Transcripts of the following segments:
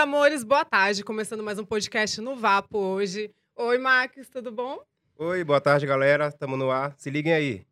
Amores, boa tarde. Começando mais um podcast no Vapo hoje. Oi, Max, tudo bom? Oi, boa tarde, galera. Tamo no ar. Se liguem aí.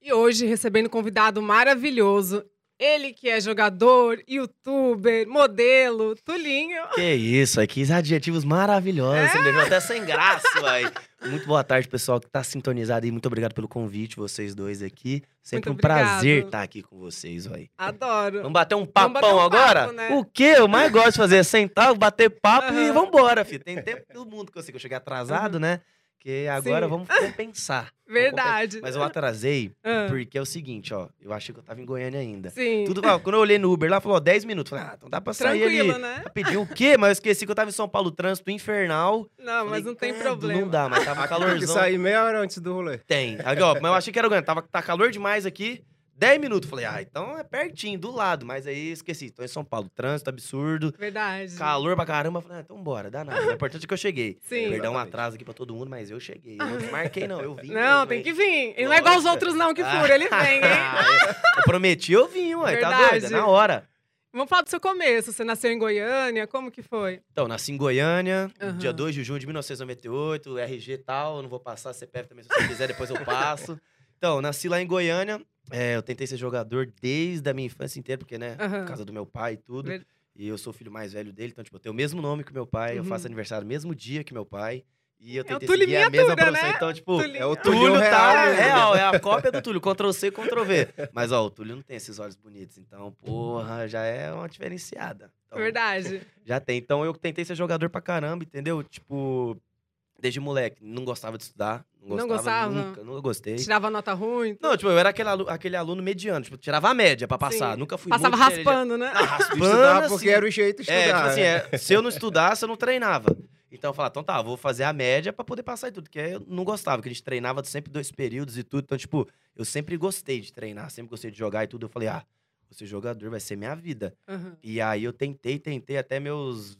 E hoje recebendo um convidado maravilhoso. Ele que é jogador, youtuber, modelo, Tulinho. Que isso, aí, que adjetivos maravilhosos. É? Você me até sem graça, vai. Muito boa tarde, pessoal que tá sintonizado aí. Muito obrigado pelo convite, vocês dois aqui. Sempre um prazer estar aqui com vocês, vai. Adoro. Vamos bater um papão bater um papo, agora? né? O que eu mais gosto de fazer é sentar, bater papo e Aham. vambora, filho. Tem tempo do mundo que eu cheguei atrasado, né? Que agora Sim. vamos compensar. Verdade. Mas eu atrasei Ah. porque é o seguinte, ó. Eu achei que eu tava em Goiânia ainda. Sim. Tudo, ó, quando eu olhei no Uber lá, falou ó, 10 minutos. Falei, ah, então dá pra sair ali. Tranquilo, né? Rapidinho, o quê? Mas eu esqueci que eu tava em São Paulo, trânsito infernal. Não, mas Falei, não tem "Credo, problema. Não dá, mas tava Aqui tem que calorzão. sair meia hora antes do rolê. Tem. Aqui, ó, mas eu achei que era Goiânia. Tava, tá calor demais aqui. 10 minutos. Falei, ah, então é pertinho, do lado. Mas aí esqueci. Tô em São Paulo. Trânsito absurdo. Verdade. Calor pra caramba. Falei, ah, então bora, dá nada. O importante é que eu cheguei. Sim. Perdão um atraso aqui pra todo mundo, mas eu cheguei. Eu não desmarquei, não. Eu vim. Não, mesmo, tem que vir. Ele não é igual os outros, não, que fura. Ele vem, hein? eu prometi, eu vim, ué. Tá Verdade. doido? É na hora. Vamos falar do seu começo. Você nasceu em Goiânia, como que foi? Então, nasci em Goiânia, Aham. dia 2 de junho de 1998, RG e tal, eu não vou passar, CPF também, se você quiser, depois eu passo. Então, nasci lá em Goiânia, é, eu tentei ser jogador desde a minha infância inteira, porque, né, Aham. por causa do meu pai e tudo, Ver- e eu sou o filho mais velho dele, então, tipo, eu tenho o mesmo nome que o meu pai, eu Uhum. faço aniversário no mesmo dia que meu pai, e eu É o tentei Túlio seguir a mesma profissão, né? então, tipo... Tulinho. É o Túlio tá mesmo. real, é a cópia do Túlio, Ctrl C, Ctrl V. Mas, ó, o Túlio não tem esses olhos bonitos, então, porra, já é uma diferenciada. Então, Verdade. já tem. Então eu tentei ser jogador pra caramba, entendeu? Tipo, desde moleque, não gostava de estudar. Não Não gostava, gostava? nunca, nunca gostei. Tirava nota ruim. Não, tipo, eu era aquele, alu- aquele aluno mediano, tipo, tirava a média pra passar. Sim. Nunca fui Passava muito raspando, né? Ah, raspando, Estudar porque assim. era o jeito de estudar. É, tipo assim, né? é, se eu não estudasse, eu não treinava. Então eu falava, então tá, vou fazer a média pra poder passar e tudo. Porque eu não gostava, porque a gente treinava sempre dois períodos e tudo. Então, tipo, eu sempre gostei de treinar, sempre gostei de jogar e tudo. Eu falei, ah, vou ser jogador, vai ser minha vida. Aham. E aí eu tentei, tentei até meus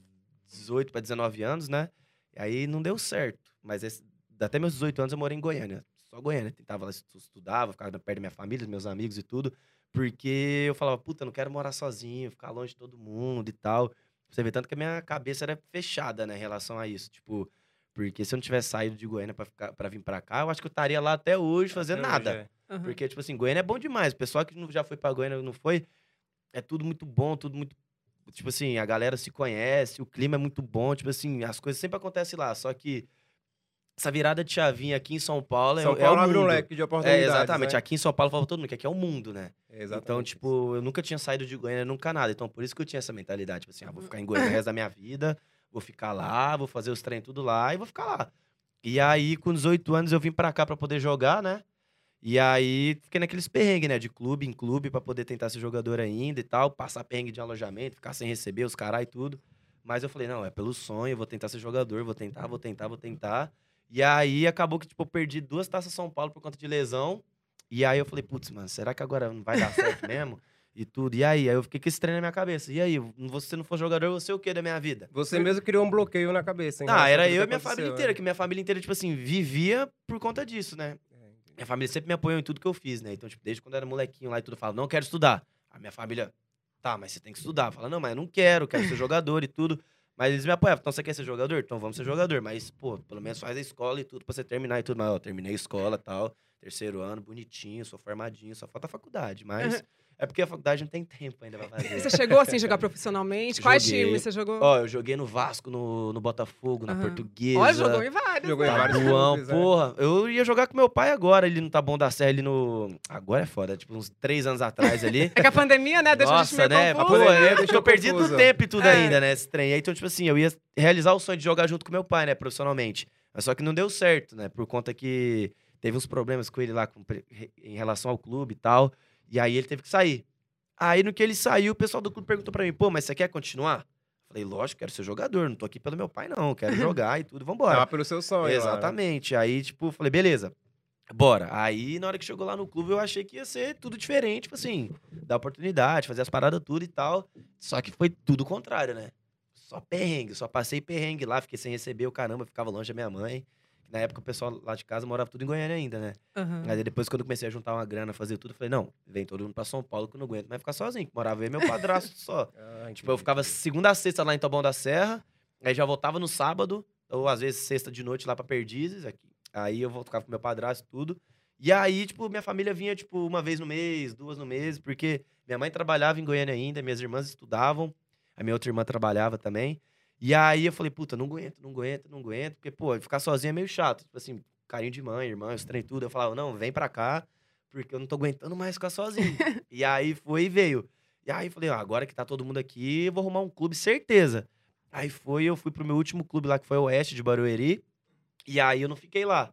18 para 19 anos, né? E aí não deu certo. Mas esse- até meus 18 anos eu morei em Goiânia. Só Goiânia. Tentava lá, estu- estudava, ficava perto da minha família, dos meus amigos e tudo. Porque eu falava, puta, não quero morar sozinho, ficar longe de todo mundo e tal. Você vê tanto que a minha cabeça era fechada, né, em relação a isso. Tipo, porque se eu não tivesse saído de Goiânia pra, ficar, pra vir pra cá, eu acho que eu estaria lá até hoje fazendo Até nada. hoje, é. aham. Porque, tipo assim, Goiânia é bom demais. O pessoal que já foi pra Goiânia não foi, é tudo muito bom, tudo muito. Tipo assim, a galera se conhece, o clima é muito bom, tipo assim, as coisas sempre acontecem lá. Só que essa virada de chavinha aqui em São Paulo é, São é Paulo o abre um leque de É, oportunidades, exatamente. né? Aqui em São Paulo fala todo mundo que aqui é o mundo, né? Exatamente Então, tipo, eu nunca tinha saído de Goiânia, nunca nada. Então, por isso que eu tinha essa mentalidade. Tipo assim, ah, vou ficar em Goiânia o resto da minha vida, vou ficar lá, vou fazer os treinos tudo lá e vou ficar lá. E aí, com 18 anos, eu vim pra cá pra poder jogar, né? E aí, fiquei naqueles perrengues, né? De clube em clube pra poder tentar ser jogador ainda e tal. Passar perrengue de alojamento, ficar sem receber os caras e tudo. Mas eu falei, não, é pelo sonho, eu vou tentar ser jogador, vou tentar, vou tentar, vou tentar. E aí, acabou que, tipo, eu perdi duas taças São Paulo por conta de lesão. E aí eu falei, putz, mano, será que agora não vai dar certo mesmo? E tudo. E aí? Aí eu fiquei com esse treino na minha cabeça. E aí, você não for jogador, você é o quê da minha vida? Você mesmo criou um bloqueio na cabeça. em Ah, era que eu e minha família né? inteira, que minha família inteira, tipo assim, vivia por conta disso, né? Minha família sempre me apoiou em tudo que eu fiz, né? Então, tipo, desde quando eu era molequinho lá e tudo, eu falava, não quero estudar. A minha família, tá, mas você tem que estudar. Fala, não, mas eu não quero, quero ser jogador e tudo. Mas eles me apoiavam. Então, você quer ser jogador? Então vamos ser jogador. Mas, pô, pelo menos faz a escola e tudo pra você terminar e tudo. Mas, ó, terminei a escola e tal. Terceiro ano, bonitinho, sou formadinho, só falta a faculdade. Mas é porque a faculdade não tem tempo ainda pra fazer. Você chegou assim a jogar profissionalmente? Quais times você jogou? Ó, eu joguei no Vasco, no, no Botafogo, na Aham. Portuguesa. Olha, jogou em vários. Jogou em né? vários Tabuão, clubes, é. porra. Eu ia jogar com meu pai agora, ele no Taboão da Serra, ali no... Agora é foda, tipo, uns três anos atrás ali. É que a pandemia, né? Deixa a gente Nossa, meio né? confuso. Pô, deixou eu perdi do tempo e tudo É. ainda, né? Esse trem. Aí, Então, tipo assim, eu ia realizar o sonho de jogar junto com meu pai, né? Profissionalmente. Mas só que não deu certo, né? Por conta que teve uns problemas com ele lá com em relação ao clube e tal. E aí ele teve que sair. Aí no que ele saiu, o pessoal do clube perguntou pra mim, pô, mas você quer continuar? Falei, lógico, quero ser jogador, não tô aqui pelo meu pai, não. Quero jogar e tudo, vambora. Tava pelo seu sonho. lá, né? Exatamente. Aí, tipo, falei, beleza, bora. Aí, na hora que chegou lá no clube, eu achei que ia ser tudo diferente, tipo assim, dar oportunidade, fazer as paradas tudo e tal. Só que foi tudo o contrário, né? Só perrengue, só passei perrengue lá, fiquei sem receber o caramba, ficava longe da minha mãe. Na época, o pessoal lá de casa morava tudo em Goiânia ainda, né? Aham. Aí depois, quando eu comecei a juntar uma grana, fazer tudo, eu falei, não, vem todo mundo pra São Paulo que eu não aguento mais ficar sozinho. que Morava eu e meu padrasto só. Ah, Tipo, eu ficava segunda a sexta lá em Taboão da Serra, aí já voltava no sábado, ou às vezes sexta de noite lá pra Perdizes, aqui. Aí eu voltava com meu padrasto e tudo. E aí, tipo, minha família vinha, tipo, uma vez no mês, duas no mês, porque minha mãe trabalhava em Goiânia ainda, minhas irmãs estudavam, a minha outra irmã trabalhava também. E aí eu falei, puta, não aguento, não aguento, não aguento, porque, pô, ficar sozinho é meio chato. Tipo assim, carinho de mãe, irmã, os trem tudo. Eu falava, não, vem pra cá, porque eu não tô aguentando mais ficar sozinho. e aí foi e veio. E aí falei, ó, agora que tá todo mundo aqui, eu vou arrumar um clube, certeza. Aí foi, eu fui pro meu último clube lá, que foi o Oeste de Barueri. E aí eu não fiquei lá.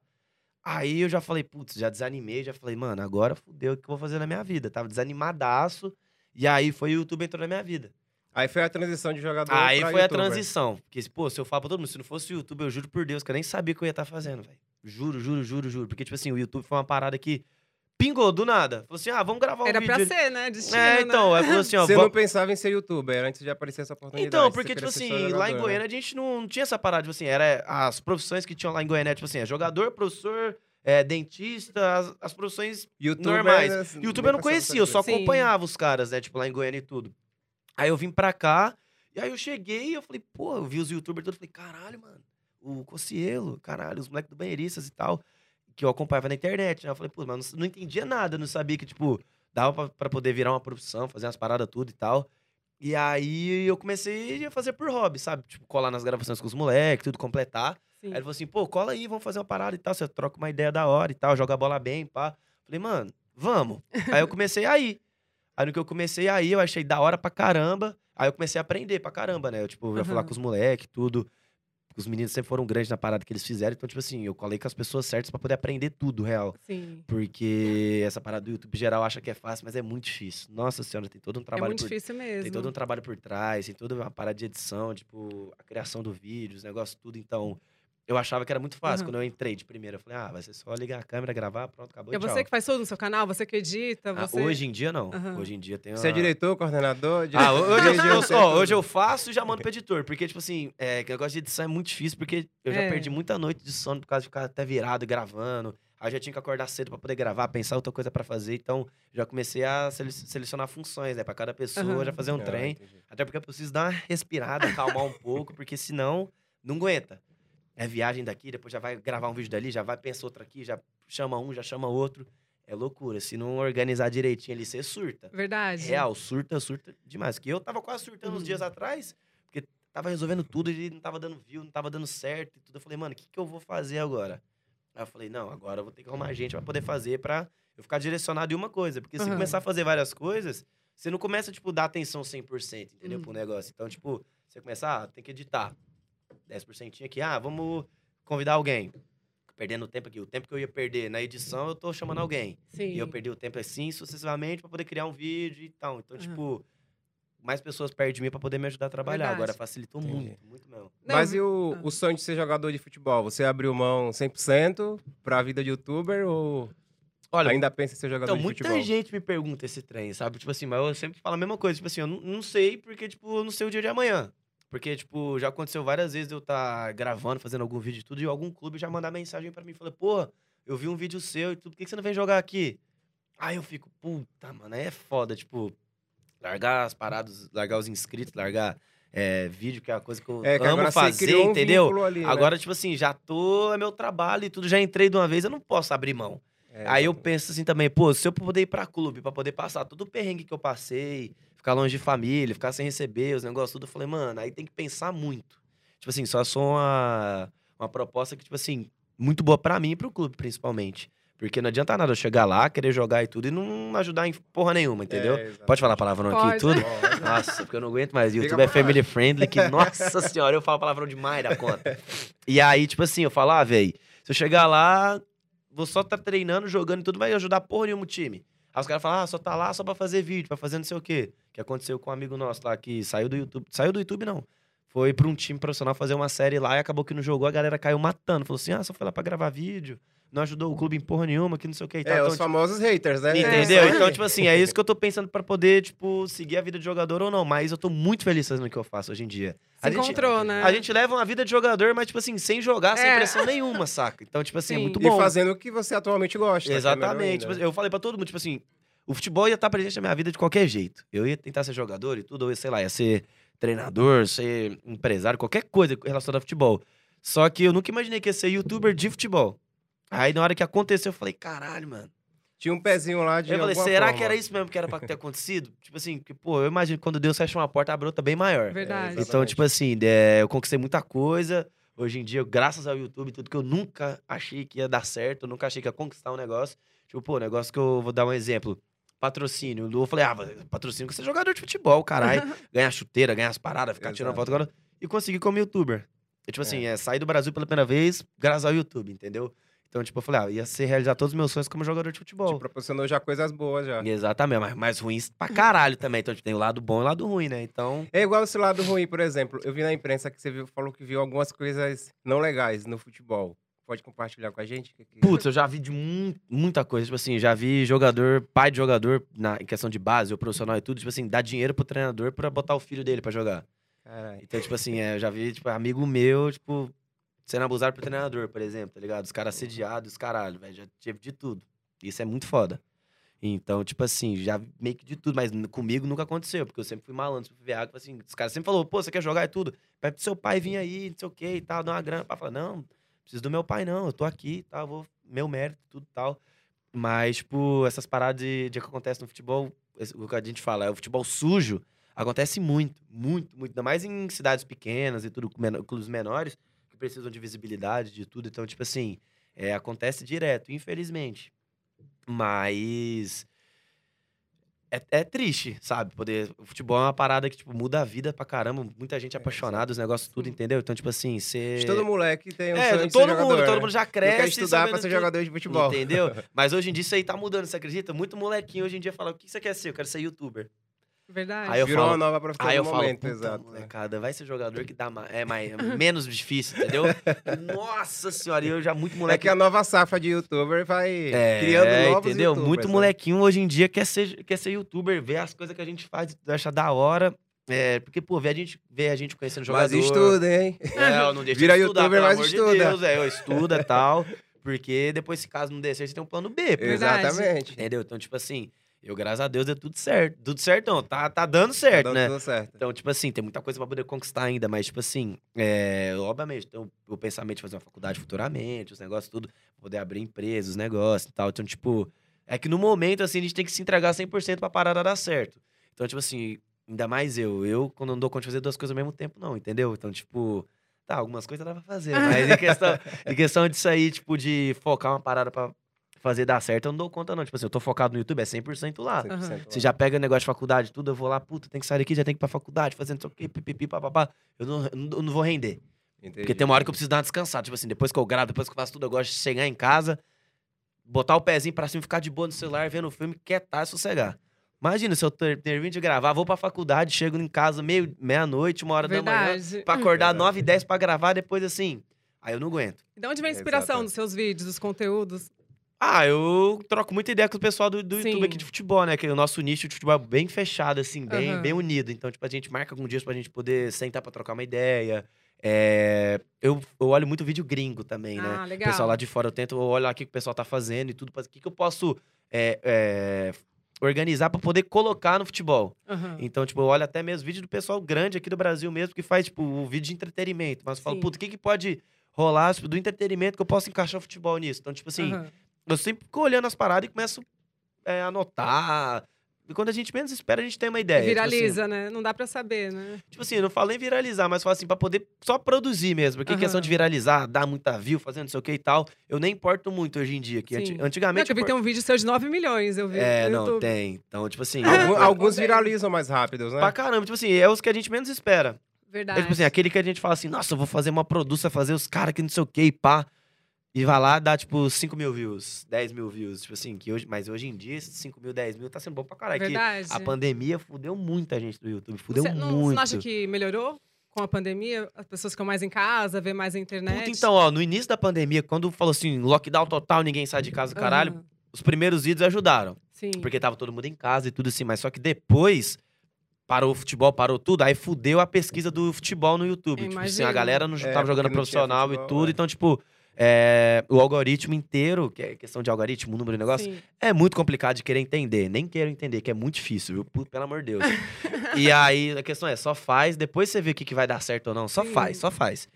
Aí eu já falei, putz, já desanimei, já falei, mano, agora fudeu o que eu vou fazer na minha vida. Tava desanimadaço. E aí foi o YouTube entrou na minha vida. Aí foi a transição de jogador Aí pra foi a youtuber. transição. Porque, pô, se eu falo pra todo mundo, se não fosse o YouTube, eu juro por Deus que eu nem sabia o que eu ia estar fazendo, velho. Juro, juro, juro, juro. Porque, tipo assim, o YouTube foi uma parada que pingou do nada. Falou assim, ah, vamos gravar um Era vídeo. pra ali. ser, né? Destino, É, então, né? aí falou assim, ó, Você vamos- não pensava em ser youtuber antes de aparecer essa oportunidade. Então, porque, tipo assim, lá em né? Goiânia a gente não, não tinha essa parada, tipo assim, era as profissões que tinham lá em Goiânia, tipo assim, é jogador, professor, é, dentista, as, as profissões Youtuber, normais. assim, YouTube eu não conhecia, eu só Sim. acompanhava os caras, né, tipo, lá em Goiânia e tudo. Aí eu vim pra cá, e aí eu cheguei e eu falei, pô, eu vi os youtubers todos, falei, caralho, mano, o Cocielo, caralho, os moleques do Banheiristas e tal, que eu acompanhava na internet, né, eu falei, pô, mas não, não entendia nada, não sabia que, tipo, dava pra, pra poder virar uma profissão, fazer umas paradas tudo e tal. E aí eu comecei a fazer por hobby, sabe? Tipo, colar nas gravações com os moleques, tudo completar. Sim. Aí ele falou assim, pô, cola aí, vamos fazer uma parada e tal. Você troca uma ideia da hora e tal, joga a bola bem, pá. Falei, mano, vamos. aí eu comecei aí. Aí no que eu comecei aí, eu achei da hora pra caramba. Aí eu comecei a aprender pra caramba, né? Eu, tipo, ia falar Aham. com os moleques, tudo. Os meninos sempre foram grandes na parada que eles fizeram. Então, tipo assim, eu colei com as pessoas certas pra poder aprender tudo, real. Sim. Porque essa parada do YouTube geral acha que é fácil, mas é muito difícil. Nossa senhora, tem todo um É trabalho muito por difícil mesmo. tem todo um trabalho por trás, tem toda uma parada de edição, tipo, a criação do vídeo, os negócios, tudo. Então, eu achava que era muito fácil. Aham. Quando eu entrei de primeira, eu falei, ah, vai ser só ligar a câmera, gravar, pronto, acabou É tchau. você que faz tudo no seu canal? Você que edita? Ah, Você... hoje em dia, não. Aham. Hoje em dia tem uma... Você é diretor, coordenador? Ah, diretor, hoje, eu, eu- ó, hoje eu faço e já mando pro editor. Porque, tipo assim, é, que o negócio de edição é muito difícil, porque eu já É. perdi muita noite de sono por causa de ficar até virado e gravando. Aí eu já tinha que acordar cedo pra poder gravar, pensar outra coisa pra fazer. Então, já comecei a sele- selecionar funções, né? Pra cada pessoa, Aham. já fazer um Ah, trem. entendi. Até porque eu preciso dar uma respirada, acalmar um pouco, porque senão não aguenta. É viagem daqui, depois já vai gravar um vídeo dali, já vai pensar outro aqui, já chama um, já chama outro. É loucura. Se não organizar direitinho ali, você surta. Verdade. Real, surta, surta demais. Que eu tava quase surtando uns Uhum. dias atrás, porque tava resolvendo tudo e não tava dando view, não tava dando certo e tudo. Eu falei, mano, o que, que eu vou fazer agora? Aí eu falei, não, agora eu vou ter que arrumar gente pra poder fazer pra eu ficar direcionado em uma coisa. Porque se Aham. começar a fazer várias coisas, você não começa, tipo, dar atenção 100%, entendeu? Uhum. Pro negócio. Então, tipo, você começa, ah, tem que editar. 10% aqui, ah, vamos convidar alguém. Perdendo tempo aqui. O tempo que eu ia perder na edição, eu tô chamando alguém. Sim. E eu perdi o tempo assim, sucessivamente, pra poder criar um vídeo e tal. Então, Aham. tipo, mais pessoas perto de mim pra poder me ajudar a trabalhar. Verdade. Agora facilitou Entendi. muito, muito mesmo. Não, Mas e o, Ah. o sonho de ser jogador de futebol? Você abriu mão 100% pra vida de youtuber ou Olha, ainda pensa em ser jogador então, de muita futebol? gente me pergunta esse trem, sabe? Tipo assim, mas eu sempre falo a mesma coisa. Tipo assim, eu não, não sei porque, tipo, eu não sei o dia de amanhã. Porque, tipo, já aconteceu várias vezes eu estar gravando, fazendo algum vídeo e tudo, e algum clube já mandar mensagem pra mim. Fala, pô, eu vi um vídeo seu e tudo, por que que você não vem jogar aqui? Aí eu fico, puta, mano, aí é foda, tipo, largar as paradas, largar os inscritos, largar é, vídeo, que é uma coisa que eu É, que amo fazer, um entendeu? né? Agora, tipo assim, já tô, é meu trabalho e tudo, já entrei de uma vez, eu não posso abrir mão. É, Aí eu penso assim também, pô, se eu poder ir pra clube, pra poder passar todo o perrengue que eu passei, ficar longe de família, ficar sem receber os negócios tudo, eu falei, mano, aí tem que pensar muito. Tipo assim, só sou uma, uma proposta que, tipo assim, muito boa pra mim e pro clube, principalmente. Porque não adianta nada eu chegar lá, querer jogar e tudo e não ajudar em porra nenhuma, entendeu? É. Pode falar palavrão aqui e tudo? Pode. Nossa, porque eu não aguento mais. Fica YouTube é family friendly, que, nossa senhora, eu falo palavrão demais da conta. E aí, tipo assim, eu falo, ah, velho, se eu chegar lá, vou só estar treinando, jogando e tudo, vai ajudar porra nenhuma o time. Aí os caras falam, ah, só tá lá só pra fazer vídeo, pra fazer não sei o quê. Que aconteceu com um amigo nosso lá que saiu do YouTube. Saiu do YouTube, não. foi pra um time profissional fazer uma série lá e acabou que não jogou, a galera caiu matando. Falou assim: ah, só foi lá pra gravar vídeo, não ajudou o clube em porra nenhuma, que não sei o que e tal. É, Então, os tipo, famosos haters, né? Entendeu? É, Então, tipo assim, é isso que eu tô pensando pra poder, tipo, seguir a vida de jogador ou não. Mas eu tô muito feliz fazendo o que eu faço hoje em dia. Se A gente, encontrou, né? a gente leva uma vida de jogador, mas, tipo assim, sem jogar, sem É. pressão nenhuma, saca? Então, tipo assim, é Sim. muito E bom. fazendo o que você atualmente gosta. é Exatamente. Tipo, eu falei pra todo mundo, tipo assim, o futebol ia estar presente na minha vida de qualquer jeito. Eu ia tentar ser jogador e tudo, ou sei lá, ia ser treinador, ser empresário, qualquer coisa relacionada a futebol. Só que eu nunca imaginei que ia ser youtuber de futebol. Aí na hora que aconteceu, eu falei, caralho, mano. Tinha um pezinho lá de Eu falei, será forma. que era isso mesmo que era pra ter acontecido? tipo assim, que, pô, eu imagino que quando Deus fecha uma porta, abre outra bem maior. Verdade. exatamente. Então, tipo assim, é, eu conquistei muita coisa. Hoje em dia, graças ao YouTube, tudo que eu nunca achei que ia dar certo, eu nunca achei que ia conquistar um negócio. Tipo, pô, negócio que eu vou dar um exemplo. Patrocínio. Eu falei, ah, patrocínio que você é jogador de futebol, caralho. ganhar chuteira, ganhar as paradas, ficar tirando Exato. foto agora. E consegui como youtuber. Eu, tipo assim, é, sair do Brasil pela primeira vez graças ao YouTube, entendeu? Então, tipo, eu falei, ah, ia ser realizar todos os meus sonhos como jogador de futebol. Te proporcionou já coisas boas já. Exatamente, mas mais ruins pra caralho também. Então, tipo, tem o lado bom e o lado ruim, né? Então. É igual esse lado ruim, por exemplo. Eu vi na imprensa que você viu, falou que viu algumas coisas não legais no futebol. Pode compartilhar com a gente? Que- que- Putz, eu já vi de mu- muita coisa. Tipo assim, já vi jogador, pai de jogador, na, em questão de base ou profissional e tudo, tipo assim, dar dinheiro pro treinador pra botar o filho dele pra jogar. Caralho. Então, tipo assim, é, eu já vi, tipo, amigo meu, tipo, sendo abusado pro treinador, por exemplo, tá ligado? Os caras assediados, caralho, velho, já tive de tudo. Isso é muito foda. Então, tipo assim, já meio que de tudo, mas comigo nunca aconteceu, porque eu sempre fui malandro, sempre fui veaco, tipo assim, os caras sempre falaram, pô, você quer jogar e tudo? Pede pro seu pai vir aí, não sei o que e tal, dá uma grana. Pra falar, não, preciso do meu pai não, eu tô aqui tal, vou, meu mérito, tudo tal. Mas, tipo, essas paradas de, de que acontece no futebol, o que a gente fala, é o futebol sujo, acontece muito, muito, muito. Ainda mais em cidades pequenas e tudo, clubes menores, que precisam de visibilidade, de tudo. Então, tipo assim, é, acontece direto, infelizmente. Mas. É, é triste, sabe? Poder. O futebol é uma parada que, tipo, muda a vida pra caramba. Muita gente é apaixonada, os negócios tudo, entendeu? Então, tipo assim, você. Todo moleque tem um É, sonho de todo ser mundo, jogador, todo né? mundo já cresce. quer estudar pra ser tudo. jogador de futebol. Entendeu? Mas hoje em dia isso aí tá mudando, você acredita? Muito molequinho hoje em dia fala: o que você quer ser? Eu quero ser youtuber. Verdade. Aí eu Virou falo- uma nova profissão Aí eu no falo, momento, puta, exato. molecada, vai ser jogador que dá ma- é mais, menos difícil, entendeu? Nossa senhora, e eu já muito É moleque. que a nova safra de youtuber vai É, criando novos entendeu? youtubers, Muito né? molequinho hoje em dia quer ser, quer ser youtuber, ver as coisas que a gente faz, acha da hora. É, porque, pô, ver a gente, ver a gente conhecendo jogador. Mas estuda, hein? É, eu não deixa Vira de estudar, youtuber, pelo mas amor de estuda. Deus, é, eu estuda e tal. Porque depois, se caso não der certo, você tem um plano B. Exatamente. Entendeu? Então, tipo assim, eu, graças a Deus, deu tudo certo. Tudo certão, tá, tá dando certo, Tá dando né? tudo certo. Então, tipo assim, tem muita coisa pra poder conquistar ainda, mas, tipo assim, é, obviamente, tem o, o pensamento de fazer uma faculdade futuramente, os negócios, tudo, poder abrir empresas, os negócios e tal. Então, tipo, é que no momento, assim, a gente tem que se entregar 100% pra parada dar certo. Então, tipo assim, ainda mais eu. Eu, quando não dou conta de fazer duas coisas ao mesmo tempo, não, entendeu? Então, tipo, tá, algumas coisas dá pra fazer, mas em questão, em questão disso aí, tipo, de focar uma parada pra fazer dar certo, eu não dou conta, não. Tipo assim, eu tô focado no YouTube, é 100% lá. 100% lá. Você já pega negócio de faculdade, tudo, eu vou lá, puta, tem que sair daqui, já tem que ir pra faculdade, fazendo não sei o quê, pipipi, papapá. Eu não, eu não- vou render. Entendi. Porque tem uma hora que eu preciso dar uma descansada. Tipo assim, depois que eu gravo, depois que eu faço tudo, eu gosto de chegar em casa, botar o pezinho pra cima, ficar de boa no celular, vendo o filme, quietar e sossegar. Imagina, se eu ter- termino de gravar, vou pra faculdade, chego em casa meio- meia-noite, uma hora da manhã, Verdade. pra acordar Verdade. 9 e 10 pra gravar, depois assim. Aí eu não aguento. De onde vem a inspiração Exato. dos seus vídeos, dos conteúdos? Ah, eu troco muita ideia com o pessoal do, do YouTube aqui de futebol, né? Que o nosso nicho de futebol é bem fechado, assim, bem, Aham. bem unido. Então, tipo, a gente marca alguns dias pra gente poder sentar pra trocar uma ideia. É, Eu, eu olho muito vídeo gringo também, né? Ah, O legal. pessoal lá de fora, eu tento olhar o que o pessoal tá fazendo e tudo. O que, que eu posso é, é, organizar pra poder colocar no futebol. Aham. Então, tipo, eu olho até mesmo vídeo do pessoal grande aqui do Brasil mesmo, que faz, tipo, o vídeo de entretenimento. Mas eu falo, puta, o que, que pode rolar tipo, do entretenimento que eu posso encaixar o futebol nisso? Então, tipo assim, Aham. Eu sempre fico olhando as paradas e começo é, a anotar. E quando a gente menos espera, a gente tem uma ideia. Tipo assim, Viraliza, né? Não dá pra saber, né? Tipo assim, eu não falo em viralizar, mas falo assim, pra poder só produzir mesmo. Porque Aham. questão de viralizar, dar muita view, fazendo não sei o que e tal, eu nem importo muito hoje em dia. Que Sim. anti- Não, antigamente. que eu vi tem um vídeo seu de 9 milhões, eu vi. É, no não, YouTube. tem. Então, tipo assim. Alguns Acontece. viralizam mais rápidos, né? Pra caramba, tipo assim, é os que a gente menos espera. É, Verdade. tipo assim, aquele que a gente fala assim, nossa, eu vou fazer uma produção, fazer os caras que não sei o que e pá. E vai lá, dá tipo 5 mil views, 10 mil views. Tipo assim, que hoje, mas hoje em dia, esses 5 mil, 10 mil tá sendo bom pra caralho. que Verdade. a pandemia fudeu muita gente do YouTube, fudeu você, não, muito. você não acha que melhorou? com a pandemia? As pessoas ficam mais em casa, vê mais a internet? Puta, então, ó, no início da pandemia, quando falou assim, lockdown total, ninguém sai de casa, caralho, Aham, os primeiros vídeos ajudaram. Sim. Porque tava todo mundo em casa e tudo assim, mas só que depois parou o futebol, parou tudo, aí fudeu a pesquisa do futebol no YouTube. Tipo assim, a galera não É, tava jogando profissional e futebol, tudo, é. então, tipo, é, o algoritmo inteiro, que é questão de algoritmo, número de negócio, Sim. é muito complicado de querer entender. Nem quero entender, que é muito difícil, viu? Puta, Pelo amor de Deus. e aí, a questão é, só faz, depois você vê o que, que vai dar certo ou não. Só Sim. faz, só faz.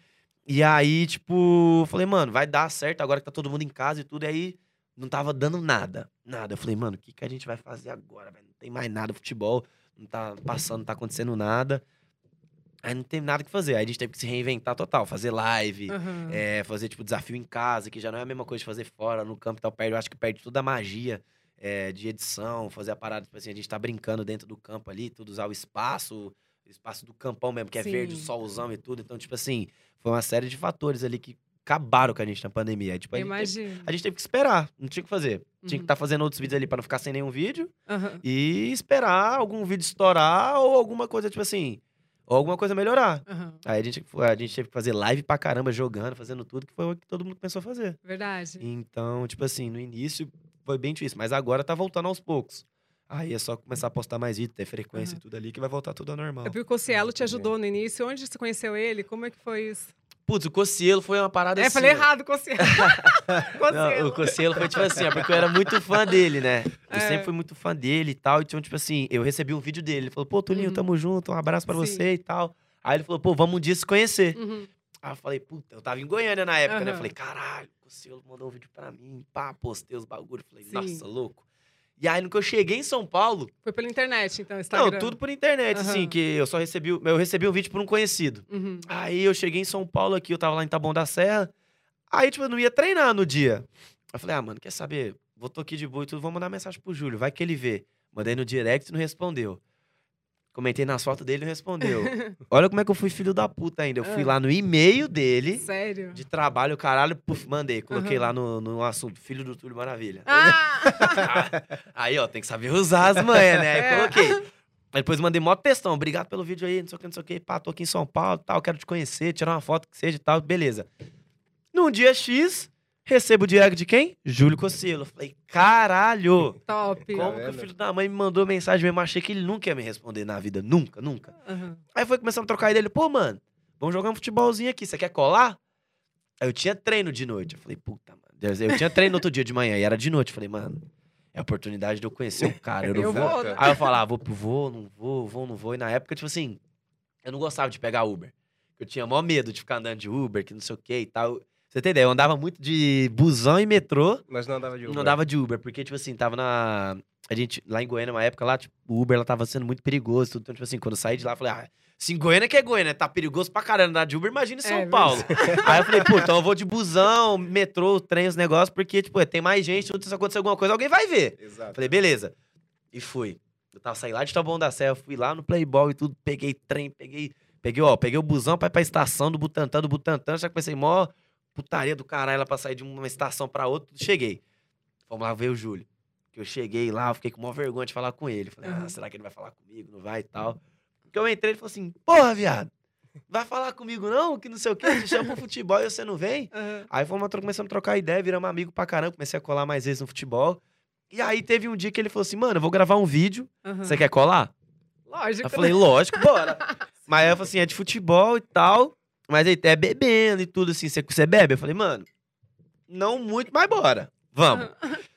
E aí, tipo, falei, mano, vai dar certo agora que tá todo mundo em casa e tudo. E aí, não tava dando nada. Nada. Eu falei, mano, o que, que a gente vai fazer agora, velho? Não tem mais nada, futebol não tá passando, não tá acontecendo nada. Aí não tem nada que fazer. Aí a gente teve que se reinventar total, fazer live, Aham. é, fazer, tipo, desafio em casa, que já não é a mesma coisa de fazer fora, no campo e tal, perde, eu acho que perde toda a magia é, de edição, fazer a parada, tipo assim, a gente tá brincando dentro do campo ali, tudo usar o espaço, o espaço do campão mesmo, que é verde, o Sim. solzão e tudo. Então, tipo assim, foi uma série de fatores ali que acabaram com a gente na pandemia. Aí, tipo, a, Eu gente teve, a gente teve que esperar, não tinha o que fazer. Tinha que Uhum. estar fazendo outros vídeos ali pra não ficar sem nenhum vídeo Aham. e esperar algum vídeo estourar ou alguma coisa, tipo assim, ou alguma coisa melhorar. Aham. Aí a gente, a gente teve que fazer live pra caramba, jogando, fazendo tudo, que foi o que todo mundo começou a fazer. Verdade. Então, tipo assim, no início foi bem difícil, mas agora tá voltando aos poucos. Aí é só começar a postar mais vídeo, ter frequência Aham. e tudo ali, que vai voltar tudo ao normal. Eu vi que o Cossielo te É. ajudou no início. Onde você conheceu ele? Como é que foi isso? Putz, o Cocielo foi uma parada É, assim. falei ó. errado, Cossielo. Não, o Cocielo foi tipo assim, porque eu era muito fã dele, né? Eu É. sempre fui muito fã dele e tal. Então, tipo assim, eu recebi um vídeo dele. Ele falou, pô, Tulinho, Uhum. tamo junto, um abraço pra Sim. você e tal. Aí ele falou, pô, vamos um dia se conhecer. Uhum. Aí eu falei, puta, eu tava em Goiânia na época, né? Eu falei, caralho, o Cocielo mandou um vídeo pra mim, pá, postei os bagulhos. Falei, Sim. nossa, louco. E aí, no que eu cheguei em São Paulo, Foi pela internet, então, Instagram. não, tudo por internet, assim, Aham. que eu só recebi, eu recebi um vídeo por um conhecido. Uhum. Aí eu cheguei em São Paulo aqui, eu tava lá em Taboão da Serra. Aí, tipo, eu não ia treinar no dia. Eu falei, ah, mano, quer saber? Vou tô aqui de boa e tudo, vou mandar mensagem pro Júlio, vai que ele vê. Mandei no direct e não respondeu. Comentei nas fotos dele e respondeu. Olha como é que eu fui filho da puta ainda. Eu fui Ah. lá no e-mail dele, Sério? de trabalho, caralho, puf, mandei. Coloquei Aham. lá no, no assunto, filho do Túlio Maravilha. Ah! Aí, ó, tem que saber usar as manhas, né? Aí É. coloquei. Aí depois mandei mó textão. Obrigado pelo vídeo aí, não sei o que, não sei o que. Pá, tô aqui em São Paulo tal, quero te conhecer, tirar uma foto que seja e tal. Beleza. Num dia X, recebo o direct de quem? Júlio Cossielo. Eu Falei, caralho! Top. Como que o filho da mãe me mandou mensagem mesmo? Achei que ele nunca ia me responder na vida. Nunca, nunca. Aham. Aí foi começando a trocar ideia. Ele, pô, mano, vamos jogar um futebolzinho aqui. Você quer colar? Aí eu tinha treino de noite. Eu falei, puta, mano. Deus, Eu tinha treino no outro dia de manhã e era de noite. Eu falei, mano, é a oportunidade de eu conhecer o cara. Eu não Eu vou. vou, né? Aí eu falava, vou, vou, não vou, vou, não vou. E na época, tipo assim, eu não gostava de pegar Uber. Eu tinha maior medo de ficar andando de Uber, que não sei o que e tal. Você tem ideia? Eu andava muito de busão e metrô. Mas não andava de Uber. Não dava de Uber, porque, tipo assim, tava na. A gente, lá em Goiânia, uma época lá, tipo, o Uber ela tava sendo muito perigoso. Tudo. Então, tipo assim, quando eu saí de lá, eu falei, ah, se em Goiânia que é Goiânia, tá perigoso pra caramba andar de Uber, imagina em São É, Paulo. Aí eu falei, pô, então eu vou de busão, metrô, trem, os negócios, porque, tipo, tem mais gente, se acontecer alguma coisa, alguém vai ver. Exato. Falei, beleza. E fui. Eu tava saindo lá de Taboão da Serra, fui lá no Playboy e tudo, peguei trem, peguei. Peguei, ó, peguei o busão pra ir pra estação do Butantã, do Butantã, já comecei mó putaria do caralho lá pra sair de uma estação pra outra, cheguei. Vamos lá ver o Júlio. Que eu cheguei lá, eu fiquei com maior vergonha de falar com ele. Falei, ah, Uhum. será que ele vai falar comigo? Não vai e tal. Porque eu entrei, ele falou assim, porra, viado, vai falar comigo não? Que não sei o quê, te chama pro futebol e você não vem? Aham. Aí fomos começando a trocar ideia, viramos amigo pra caramba, comecei a colar mais vezes no futebol. E aí teve um dia que ele falou assim, mano, eu vou gravar um vídeo, você quer colar? Lógico. Eu falei, lógico, bora. Mas aí eu falei assim, é de futebol e tal, mas aí é bebendo e tudo assim, você, você bebe? Eu falei, mano, não muito, mas bora, vamos.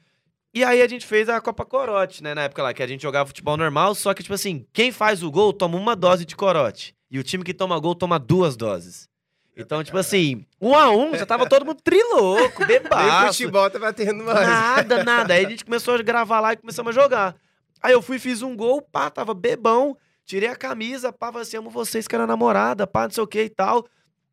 E aí a gente fez a Copa Corote, né, na época lá, que a gente jogava futebol normal, só que, tipo assim, quem faz o gol toma uma dose de corote. E o time que toma gol toma duas doses. Então, tipo assim, um a um, já tava todo mundo trilouco, Nem bebaço. futebol tá batendo mais. Nada, nada. Aí a gente começou a gravar lá e começamos a jogar. Aí eu fui, fiz um gol, pá, tava bebão, tirei a camisa, pá, falei assim, amo vocês que era namorada, pá, não sei o que e tal.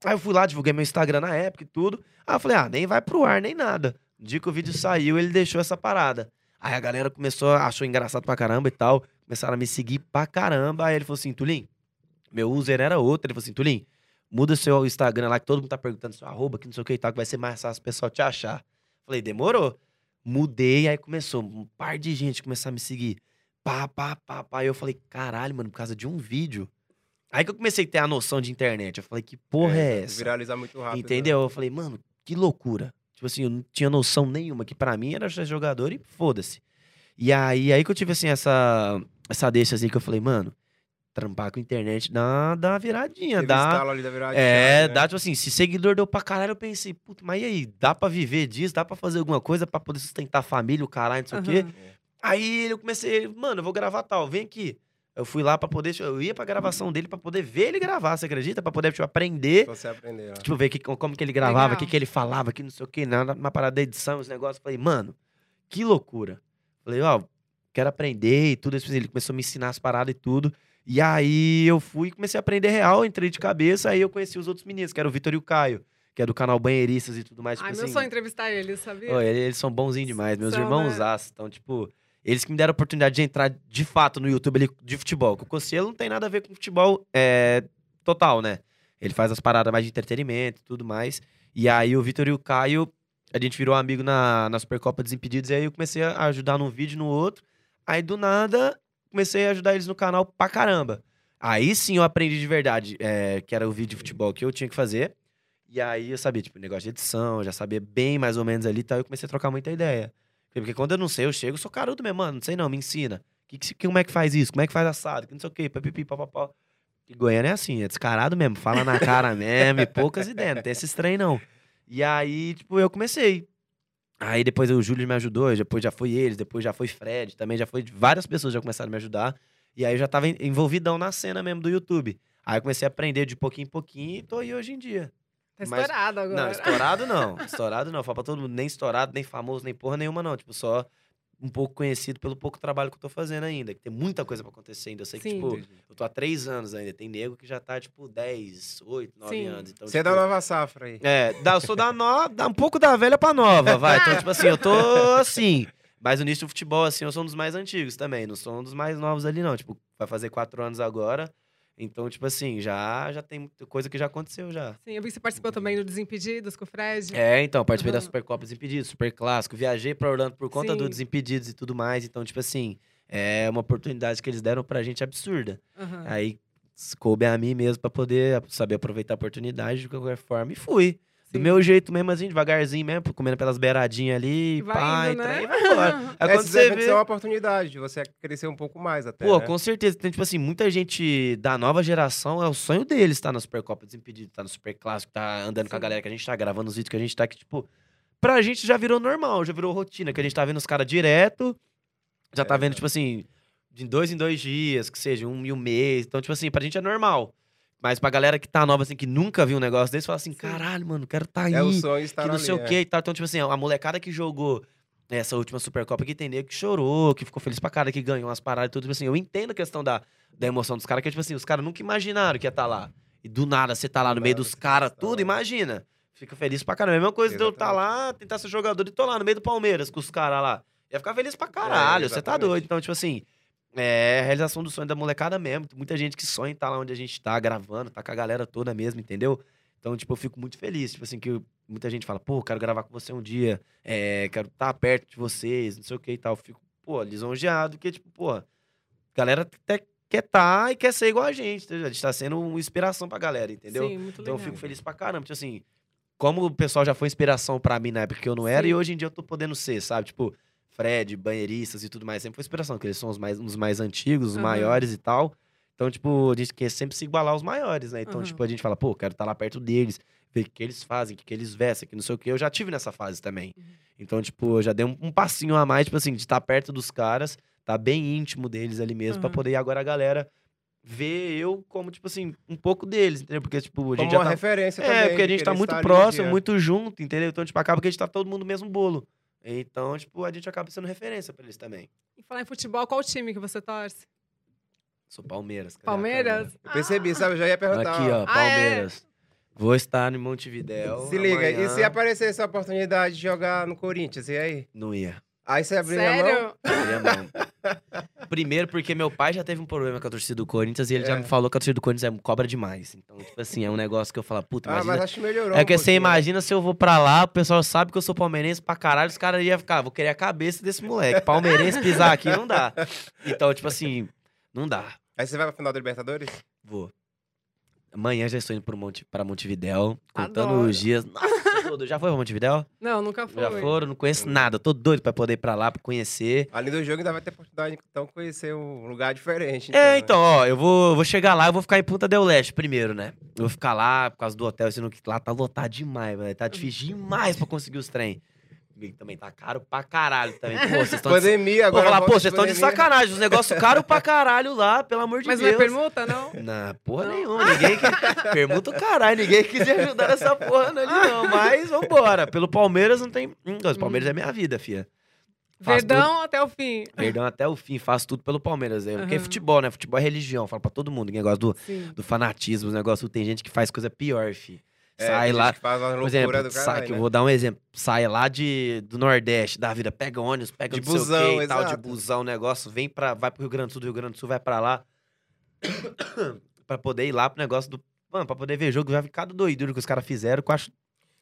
Aí eu fui lá, divulguei meu Instagram na época e tudo. Aí eu falei, ah, nem vai pro ar, nem nada. No dia que o vídeo saiu, ele deixou essa parada. Aí a galera começou, achou engraçado pra caramba e tal. Começaram a me seguir pra caramba. Aí ele falou assim, Tulim, meu user era outro. Ele falou assim, Tulim, muda seu Instagram lá, que todo mundo tá perguntando seu arroba, que não sei o que e tal, que vai ser mais fácil o pessoal te achar. Falei, demorou. Mudei, aí começou um par de gente começar a me seguir. Pá, pá, pá, pá. Aí eu falei, caralho, mano, por causa de um vídeo, Aí que eu comecei a ter a noção de internet. Eu falei, que porra é, essa? Viralizar muito rápido. né? Entendeu? Eu falei, mano, que loucura. Tipo assim, eu não tinha noção nenhuma, que pra mim era ser jogador e foda-se. E aí, aí que eu tive, assim, essa, essa deixa, assim, que eu falei, mano, trampar com internet dá, dá uma viradinha, Teve dá... ali da virada de É, né? dá, tipo assim, se seguidor deu pra caralho, eu pensei, puta, mas e aí, dá pra viver disso? Dá pra fazer alguma coisa pra poder sustentar a família, o caralho, não sei o quê? Aham. Aí eu comecei, mano, eu vou gravar tal, vem aqui. Eu fui lá pra poder, eu ia pra gravação dele pra poder ver ele gravar, você acredita? Pra poder, tipo, aprender, Você aprendeu. tipo, ver que, como que ele gravava, o que, que ele falava, que não sei o quê, na, na parada da edição, os negócios. Falei, mano, que loucura. Falei, ó, quero aprender e tudo. Ele começou a me ensinar as paradas e tudo. E aí eu fui e comecei a aprender real, entrei de cabeça, aí eu conheci os outros meninos, que era o Vitor e o Caio, que é do canal Banheiristas e tudo mais. Ai, tipo meu assim, sonho é entrevistar ele, sabia? Ô, eles, eles são bonzinhos demais, meus São, irmãos né? aço. Então, tipo, eles que me deram a oportunidade de entrar de fato no YouTube ali, de futebol. Porque o Cossielo não tem nada a ver com futebol é, total, né? Ele faz as paradas mais de entretenimento e tudo mais. E aí o Vitor e o Caio, a gente virou amigo na, na Supercopa Desimpedidos. E aí eu comecei a ajudar num vídeo no outro. Aí do nada, comecei a ajudar eles no canal pra caramba. Aí sim eu aprendi de verdade, é, que era o vídeo de futebol que eu tinha que fazer. E aí eu sabia, tipo, negócio de edição, já sabia bem mais ou menos ali e tal. Eu comecei a trocar muita ideia. Porque quando eu não sei, eu chego, sou carudo mesmo, mano, não sei não, me ensina. Que, que, como é que faz isso? Como é que faz assado? Que não sei o quê, papipi, papapá. E Goiânia é assim, é descarado mesmo, fala na cara mesmo, e poucas ideias, não tem esse trem não. E aí, tipo, eu comecei. Aí depois o Júlio me ajudou, depois já foi eles, depois já foi Fred, também já foi várias pessoas já começaram a me ajudar. E aí eu já tava en- envolvidão na cena mesmo do YouTube. Aí eu comecei a aprender de pouquinho em pouquinho e tô aí hoje em dia. Tá mas- estourado agora. Não, estourado não. Estourado não. Fala pra todo mundo, nem estourado, nem famoso, nem porra nenhuma, não. Tipo, só um pouco conhecido pelo pouco trabalho que eu tô fazendo ainda. Que tem muita coisa pra acontecer ainda. Eu sei que, Sim. tipo, Entendi. eu tô há três anos ainda. Tem nego que já tá, tipo, 10, 8, 9 Sim. anos. Então, Você é tipo, da nova safra aí. é, dá, eu sou da nova, dá um pouco da velha pra nova, vai. Então, tipo assim, eu tô assim. Mas no início do futebol, assim, eu sou um dos mais antigos também. Não sou um dos mais novos ali, não. Tipo, vai fazer quatro anos agora. Então, tipo assim, já, já tem muita coisa que já aconteceu já. Sim, eu vi que você participou também do Desimpedidos com o Fred. É, então, participei da Aham. Supercopa Desimpedidos, Super Clássico. Viajei pra Orlando por conta do Sim. Desimpedidos e tudo mais. Então, tipo assim, é uma oportunidade que eles deram pra gente absurda. Aham. Aí coube a mim mesmo pra poder saber aproveitar a oportunidade de qualquer forma. E fui. Do Sim. meu jeito mesmo, assim, devagarzinho mesmo, comendo pelas beiradinhas ali, vai pá, indo, e né? trem, vai embora. Aí quando Esses você vê... são uma oportunidade de você crescer um pouco mais até. Pô, né? com certeza. Tem, tipo assim, muita gente da nova geração, é o sonho deles estar na Supercopa Desimpedido, tá no Super Clássico, tá andando com a Sim. galera que a gente tá gravando os vídeos que a gente tá que, tipo, pra gente já virou normal, já virou rotina, que a gente tá vendo os caras direto, já tá É, vendo, é. tipo assim, de dois em dois dias, que seja um e um mês. Então, tipo assim, pra gente é normal. Mas pra galera que tá nova, assim, que nunca viu um negócio desse, fala assim, Sim. caralho, mano, quero tá aí É o sonho estar que não ali, sei o é. que e tal. Então, tipo assim, a molecada que jogou essa última Supercopa tem nego que chorou, que ficou feliz pra cara, que ganhou umas paradas e tudo. Tipo assim, eu entendo a questão da, da emoção dos caras, que, tipo assim, os caras nunca imaginaram que ia estar lá. E do nada você tá lá no meio dos você caras, tá tudo, imagina. Fica feliz pra caramba. É a mesma coisa de eu estar lá, tentar ser jogador e tô lá no meio do Palmeiras com os caras lá. Ia ficar feliz pra caralho, você tá exatamente. doido. Então, tipo assim, é a realização do sonho da molecada mesmo. Tem muita gente que sonha em estar lá onde a gente tá, gravando, tá com a galera toda mesmo, entendeu? Então, tipo, eu fico muito feliz. Tipo assim, que muita gente fala, pô, quero gravar com você um dia, é, quero estar perto de vocês, não sei o que e tal. Eu fico, pô, lisonjeado, que, tipo, pô, a galera até quer estar e quer ser igual a gente. entendeu? A gente tá sendo uma inspiração pra galera, entendeu? Sim, muito Então eu legal. fico feliz pra caramba. Tipo assim, como o pessoal já foi inspiração pra mim na época que eu não era, Sim. e hoje em dia eu tô podendo ser, sabe? Tipo, Fred, banheiristas e tudo mais, sempre foi inspiração, porque eles são os mais, os mais antigos, os Aham. maiores e tal. Então, tipo, a gente quer sempre se igualar aos maiores, né? Então, Aham. tipo, a gente fala, pô, quero estar lá perto deles, ver o que eles fazem, o que, que eles vestem, que não sei o que. Eu já tive nessa fase também. Uhum. Então, tipo, eu já dei um, um passinho a mais, tipo assim, de estar perto dos caras, tá bem íntimo deles ali mesmo, pra Aham. poder agora a galera ver eu como, tipo assim, um pouco deles, entendeu? Porque, tipo, a gente Como já uma tá... referência também. É, porque a de gente tá muito próximo, muito junto, entendeu? Então, tipo, acaba que a gente tá todo mundo no mesmo bolo. Então, tipo, a gente acaba sendo referência pra eles também. E falar em futebol, qual time que você torce? Sou Palmeiras. cadê a Palmeiras? Eu percebi, sabe? Eu já ia perguntar. Aqui, ó, Ah, é? Palmeiras. Vou estar em Montevidéu. Se liga, e se aparecesse a oportunidade de jogar no Corinthians, e aí? Não ia. Aí você abriu a mão? Sério? Abri a mão. Primeiro, porque meu pai já teve um problema com a torcida do Corinthians e ele já É. me falou que a torcida do Corinthians é, cobra demais. Então, tipo assim, é um negócio que eu falo, puta, Ah, imagina. mas acho que melhorou. É um que você pouquinho, né? imagina se eu vou pra lá, o pessoal sabe que eu sou palmeirense pra caralho, os caras iam ficar, "Ah, vou querer a cabeça desse moleque. Palmeirense pisar aqui não dá. Então, tipo assim, não dá. Aí você vai pra final da Libertadores? Vou. Amanhã já estou indo pro Monte, pra Montevidéu, contando Adoro. os dias. Nossa, tudo. Já foi pra Montevidéu? Não, nunca foi. Já foram? Não conheço nada. Tô doido pra poder ir pra lá, pra conhecer. Além do jogo, ainda vai ter oportunidade, então, conhecer um lugar diferente. É, né? então, ó, eu vou, vou chegar lá, eu vou ficar em Punta del Leste primeiro, né? Eu vou ficar lá por causa do hotel, sendo que lá tá lotado demais, velho. Tá difícil demais pra conseguir os trem. Também tá caro pra caralho também. Pô, vocês estão de... Pandemia, Pô, agora. falar, pô, vocês estão de sacanagem. Os negócios caros pra caralho lá, pelo amor de Mas não é Deus. permuta, não? Não, porra Não. nenhuma. Ninguém que... Permuta o caralho. Ninguém quis ajudar nessa porra ali, não. Mas vambora. Pelo Palmeiras não tem. Hum, o Palmeiras é minha vida, fia. Faço Verdão até o fim. Perdão até o fim, faço tudo pelo Palmeiras. É, Porque é futebol, né? Futebol é religião. Falo pra todo mundo. Negócio do, Sim. do fanatismo, os negócios. Tem gente que faz coisa pior, fi. É, sai lá. Faz uma Por exemplo, do sai, que eu né? vou dar um exemplo. Sai lá de, do Nordeste, da vida, pega ônibus, pega De não sei busão, o quê tal, de busão, negócio, vem pra, vai pro Rio Grande do Sul, do Rio Grande do Sul vai pra lá. pra poder ir lá pro negócio do. Mano, pra poder ver jogo, já cada doidura que os caras fizeram, que eu acho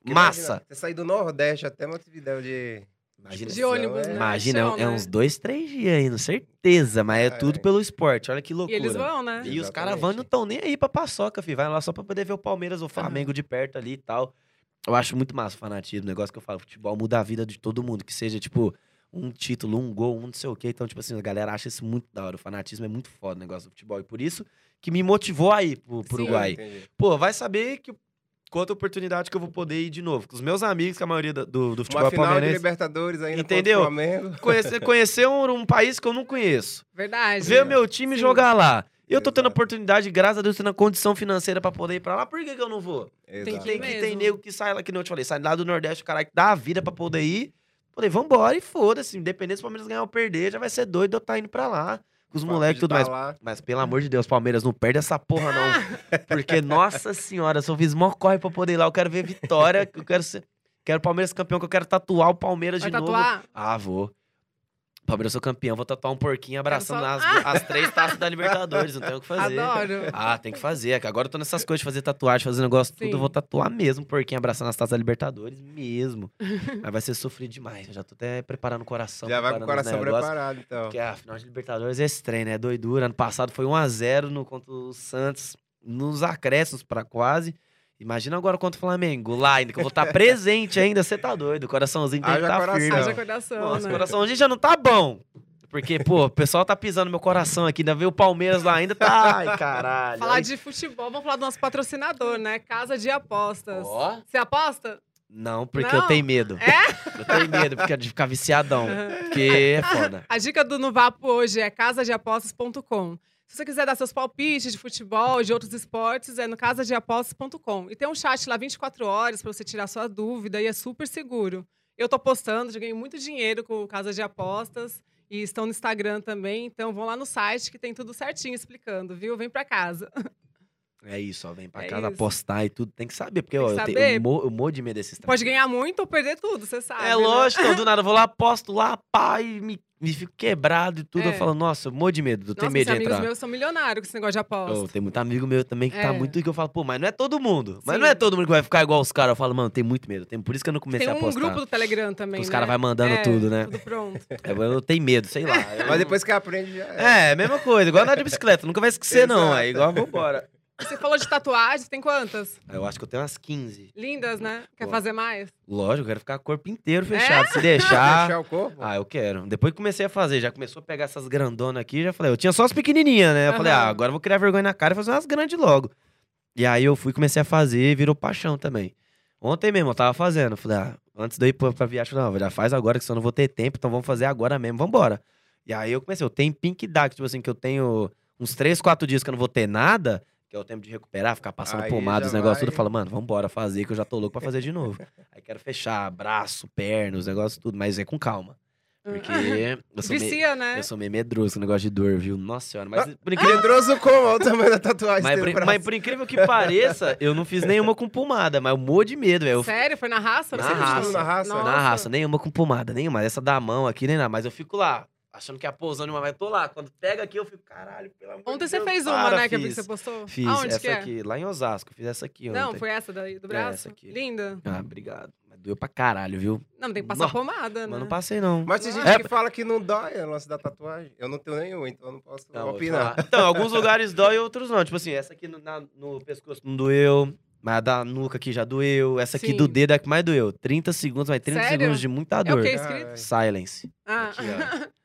massa. imagina, Você sair do Nordeste até Montevidéu de... Imagina, De ônibus, né? imagina é, Chão, é né? uns dois, três dias ainda, certeza, mas é É. tudo pelo esporte, olha que E loucura. eles vão, né? E os caras vão e não estão nem aí pra paçoca, filho. Vai lá só pra poder ver o Palmeiras ou o Flamengo de perto ali e tal. Eu acho muito massa o fanatismo, o negócio que eu falo, futebol muda a vida de todo mundo, que seja, tipo, um título, um gol, um não sei o quê. Então, tipo assim, a galera acha isso muito da hora. O fanatismo é muito foda o negócio do futebol. E por isso que me motivou a ir pro, pro Sim. Uruguai. Pô, vai saber que quanta oportunidade que eu vou poder ir de novo. Com os meus amigos, que a maioria do, do futebol Uma final de palmeirense. Libertadores ainda Entendeu? Flamengo. Conhecer, conhecer um, um país que eu não conheço. Verdade. Ver o meu time Sim. jogar lá. Eu tô tendo oportunidade, graças a Deus, tendo a condição financeira pra poder ir pra lá. Por que, que eu não vou? Tem Exato. que Tem, ir que, tem nego que sai lá, que não eu te falei, sai lá do Nordeste, o cara que dá a vida pra poder ir. Falei, vambora e foda-se. Independente se o Palmeiras ganhar ou perder, já vai ser doido eu estar indo pra lá. Com os moleques e tudo tá mais. lá. Mas pelo amor de Deus, Palmeiras, não perde essa porra, não. Porque, nossa senhora, se eu fiz mó corre pra poder ir lá, eu quero ver vitória, eu quero ser. Quero Palmeiras campeão, que eu quero tatuar o Palmeiras Vai de novo. tatuar? Ah, vou. Palmeiras, eu sou campeão, vou tatuar um porquinho abraçando só- as, as três taças da Libertadores, não tem o que fazer. Adoro. Ah, tem que fazer. Agora eu tô nessas coisas de fazer tatuagem, fazer negócio tudo. Sim. Eu vou tatuar mesmo, porquinho abraçando as taças da Libertadores mesmo. Mas vai ser sofrido demais. Eu já tô até preparando o coração. Já vai com o coração negócios. preparado, então. Porque a final de Libertadores é estranho, né? É doidura. Ano passado foi 1x0 no, contra o Santos, nos acréscimos pra quase. Imagina agora contra o Flamengo, lá ainda, que eu vou estar presente ainda. Você tá doido. O coraçãozinho tem que estar coração. firme. Haja coração, Nossa, né? o coraçãozinho já não tá bom. Porque, pô, o pessoal tá pisando no meu coração aqui, ainda vê o Palmeiras lá ainda, tá. Ai, caralho. Falar de futebol, vamos falar do nosso patrocinador, né? Casa de Apostas. Ó. Você aposta? Não, porque Não? eu tenho medo. É? Eu tenho medo porque de ficar viciadão. Porque é foda. A dica do Nuvapo hoje é casadeapostas.com. Se você quiser dar seus palpites de futebol, de outros esportes, é no casadeapostas.com. E tem um chat lá 24 horas para você tirar sua dúvida e é super seguro. Eu tô postando, já ganhei muito dinheiro com o Casa de Apostas e estão no Instagram também, então vão lá no site que tem tudo certinho explicando, viu? Vem para casa. É isso, ó. Vem pra É casa isso. apostar e tudo. Tem que saber, porque Tem ó, que eu, eu, mo- eu morro de medo desses Pode ganhar muito ou perder tudo, você sabe. É né? lógico, então, do nada eu vou lá, aposto lá, pá, e me, me fico quebrado e tudo. Eu É. falo, nossa, eu morro de medo, eu tenho medo de amigos entrar. meus são milionários com esse negócio de aposta. Ô, tem muito amigo meu também que tá É. muito que eu falo, pô, mas não é todo mundo. Mas Sim. não é todo mundo que vai ficar igual os caras. Eu falo, mano, tem muito medo. Tem, por isso que eu não comecei Tem a um apostar. grupo do Telegram também, Os né? caras vai mandando É, tudo, né? Tudo pronto. Eu, eu tenho medo, sei lá. Eu- Mas depois que aprende, já é. É, mesma coisa, igual andar de bicicleta. Nunca vai esquecer, não. É igual, vambora. Você falou de tatuagem, tem quantas? Eu acho que eu tenho umas 15. Lindas, né? Quer Pô. fazer mais? Lógico, eu quero ficar o corpo inteiro É? fechado. Se deixar. Fechar o corpo? Ah, eu quero. Depois que comecei a fazer, já começou a pegar essas grandonas aqui, já falei, eu tinha só as pequenininhas, né? Eu falei, Aham. ah, agora eu vou criar vergonha na cara e fazer umas grandes logo. E aí eu fui e comecei a fazer e virou paixão também. Ontem mesmo eu tava fazendo, falei, ah, antes de eu ir pra, pra viagem, eu falei, não, já faz agora que senão eu não vou ter tempo, então vamos fazer agora mesmo, vambora. E aí eu comecei, eu tenho pink dark, tipo assim, que eu tenho uns 3, 4 dias que eu não vou ter nada, que é o tempo de recuperar, ficar passando Aí pomada, os negócios vai. tudo, eu falo, mano, vambora fazer, que eu já tô louco pra fazer de novo. aí quero fechar braço, perna, os negócios tudo, mas é com calma. Porque eu sou, meio, Vicia, né? eu sou meio medroso com o negócio de dor, viu? Nossa senhora, mas Ah, por incrível, Medroso como? Olha o tamanho da tatuagem mas, por, mas por incrível que pareça, eu não fiz nenhuma com pomada, mas eu morro de medo, velho. Sério? Foi na raça? Na Você raça. Na raça? Nossa. Na raça, nenhuma com pomada, nenhuma. Essa da mão aqui, nem nada. Mas eu fico lá, achando que é pousando uma, mas tô lá. Quando pega aqui, eu fico, caralho, pelo amor Ontem de você Deus, fez uma, para, né? Que vi que fiz. você postou. Fiz Aonde essa que é? aqui, lá em Osasco. Fiz essa aqui ontem. Não, foi essa daí, do braço? essa aqui. Linda. Ah, obrigado. Mas Doeu pra caralho, viu? Não, tem que passar Nossa, pomada, né? Mas não passei, não. Mas tem gente É- que fala que não dói o lance da tatuagem. Eu não tenho nenhum, então eu não posso Não, opinar. Então, alguns lugares dói, outros não. Tipo assim, essa aqui no, na- no pescoço não doeu. Mas a da nuca aqui já doeu. Essa aqui Sim. do dedo é a que mais doeu. 30 segundos, mas 30 Sério? segundos de muita É o dor. que Caralho. escrito? Silence. Ah. Aqui, ó.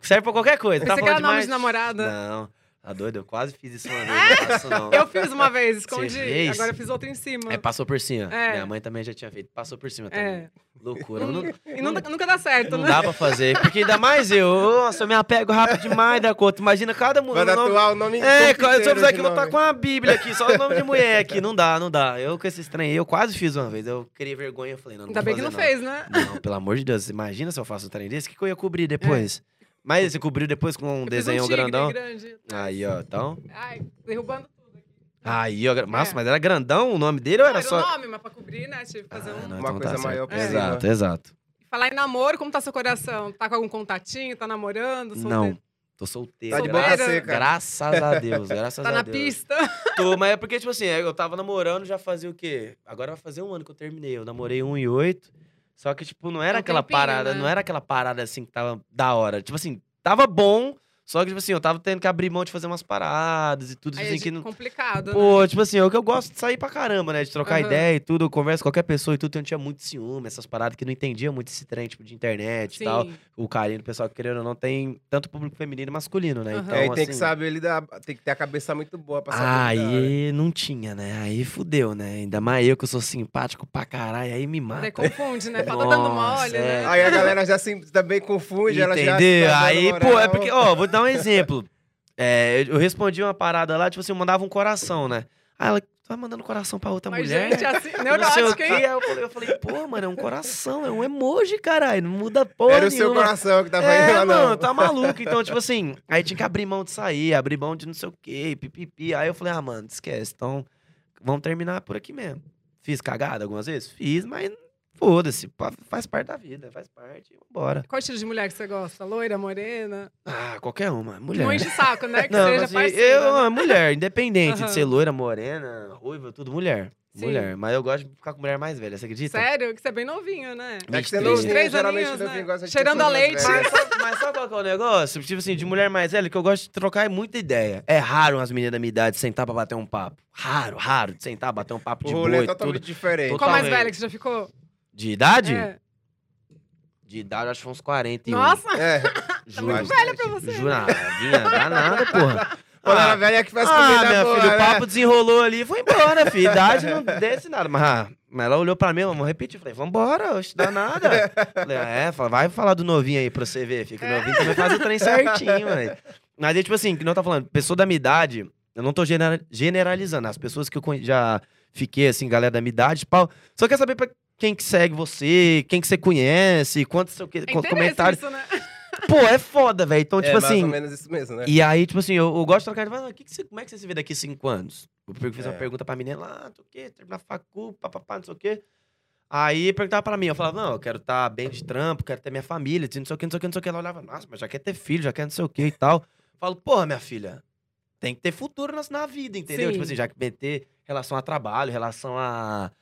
Serve pra qualquer coisa. Tá Pensei que era falando nome de namorada. Não. Tá doido? Eu quase fiz isso uma vez. Não faço, não. Eu fiz uma vez, escondi. Agora eu fiz outra em cima. É, passou por cima. É. Minha mãe também já tinha feito. Passou por cima também. É. Loucura. Não, E nunca, nunca dá certo, não né? dá pra fazer. Porque ainda mais eu. Nossa, eu me apego rápido demais da conta. Imagina cada Vai mulher. tatuar o nome É, eu fizer aqui, eu vou estar nome. com uma bíblia aqui, só o nome de mulher aqui. Não dá, não dá. Eu com esse estranho eu quase fiz uma vez. Eu criei vergonha, eu falei, não, não Ainda vou bem que não fazer, fez, né? Não, pelo amor de Deus, imagina se eu faço um trem desse, o que, que eu ia cobrir depois? Mas você cobriu depois com um Eu desenho tigre grandão? grande. Aí, ó, então. Ai, derrubando tudo aqui. Aí, ó. Nossa, É. mas era grandão o nome dele ou Não, era era só. o nome, mas pra cobrir, né? Tive que fazer Ah, um... não, Uma então coisa tá maior cima. Exato, exato. Falar em namoro, como tá seu coração? Tá com algum contatinho? Tá namorando? Não, Solteiro? tô solteiro. Tá de Solteira? boca seca. Graças a Deus, graças Tá a na Deus. pista? Tô, mas é porque, tipo assim, eu tava namorando já fazia o quê? Agora vai fazer um ano que eu terminei. Eu namorei um e oito. Só que, tipo, não era um aquela tempinho, parada, né? não era aquela parada assim que tava da hora. Tipo assim, tava bom, só que, tipo assim, eu tava tendo que abrir mão de fazer umas paradas e tudo, tipo Aí é assim, de- que não. complicado, né? Pô, tipo assim, é que eu gosto de sair pra caramba, né? De trocar Aham. ideia e tudo. Eu converso com qualquer pessoa e tudo. Eu não tinha muito ciúme, essas paradas que não entendia muito esse trem, tipo, de internet e tal. Sim. O carinho do pessoal que querendo ou não tem tanto público feminino e masculino, né? Aham. Então, É, e tem que assim, saber lidar, tem que ter a cabeça muito boa pra saber lidar, né? Aí não tinha, né? Aí fudeu, né? Ainda mais eu que eu sou simpático pra caralho, aí me mata. Daí confunde, né? Fala, dando mole, é. né? Aí a galera já se, também confunde, ela já Entendeu? Aí, pô, é porque, ó, vou dar um exemplo. É, eu respondi uma parada lá, tipo assim, eu mandava um coração, né? Aí ela, tu vai mandando coração pra outra Mas, mulher? gente, assim, não sei o neurótica, quê. hein? Aí eu falei, eu falei, pô, mano, é um coração, é um emoji, caralho, não muda porra Era o seu nenhuma. coração que tava É, indo lá, mano, não. tá maluco. Então, tipo assim, aí tinha que abrir mão de sair, abrir mão de não sei o quê, pipipi. Aí eu falei, ah, mano, esquece. Então, vamos terminar por aqui mesmo. Fiz cagada algumas vezes? Fiz, mas foda-se. Faz parte da vida, faz parte. Vambora. Qual estilo de mulher que você gosta? Loira, morena? Ah, qualquer uma. Mulher. Não enche o saco, né? Que Não, seja assim, parceira. eu, né? mulher, independente Aham. de ser loira, morena, ruiva, tudo mulher. Sim. Mulher. Mas eu gosto de ficar com mulher mais velha, você acredita? Sério? Que você é bem novinho, né? É que você 23. não 23 geralmente aninhos, novinho né? gosta de Cheirando a leite. Mas sabe, mas sabe qual que é o negócio? Tipo assim, de mulher mais velha, que eu gosto de trocar muita ideia. É raro as meninas da minha idade sentar pra bater um papo. Raro, raro de sentar, bater um papo O de rolê boa é totalmente tudo. diferente. Total- Qual mais Totalmente. velha que você já ficou? De idade? É. De idade, acho que uns 41. Nossa, É, Juro. muito velha pra você. Juro, vinha, dá nada, porra. quando Ah, velha é que faz ah, comida minha boa, filha, o né? papo desenrolou ali e foi embora, filho. Idade não desce nada. Mas, mas ela olhou pra mim, vamos repetir. Falei, vambora, oxe, dá nada. Falei, ah, é, vai falar do novinho aí pra você ver, fica o novinho também faz o trem certinho, velho. Mas aí, tipo assim, que não tá falando, pessoa da minha idade, eu não tô genera- generalizando. As pessoas que eu já fiquei, assim, galera da minha idade, pau. Só quer saber pra quem que segue você, quem que você conhece, quantos seu que, É comentários. isso, né? Pô, é foda, velho. Então, é, tipo mais assim. ou menos isso mesmo, né? E aí, tipo assim, eu, eu gosto de trocar de "Ah, que que você, como é que você se vê daqui cinco anos? Eu fiz uma É. pergunta pra menina lá, não sei o quê, terminar facu, papapá, não sei o quê. Aí perguntava pra mim, eu falava, não, eu quero estar bem de trampo, quero ter minha família, não sei o quê, não sei o quê, não sei o quê. Ela olhava, nossa, mas já quer ter filho, já quer não sei o quê e tal. Eu falo, porra, minha filha, tem que ter futuro na, na vida, entendeu? Sim. Tipo assim, já que ter relação a trabalho, relação a,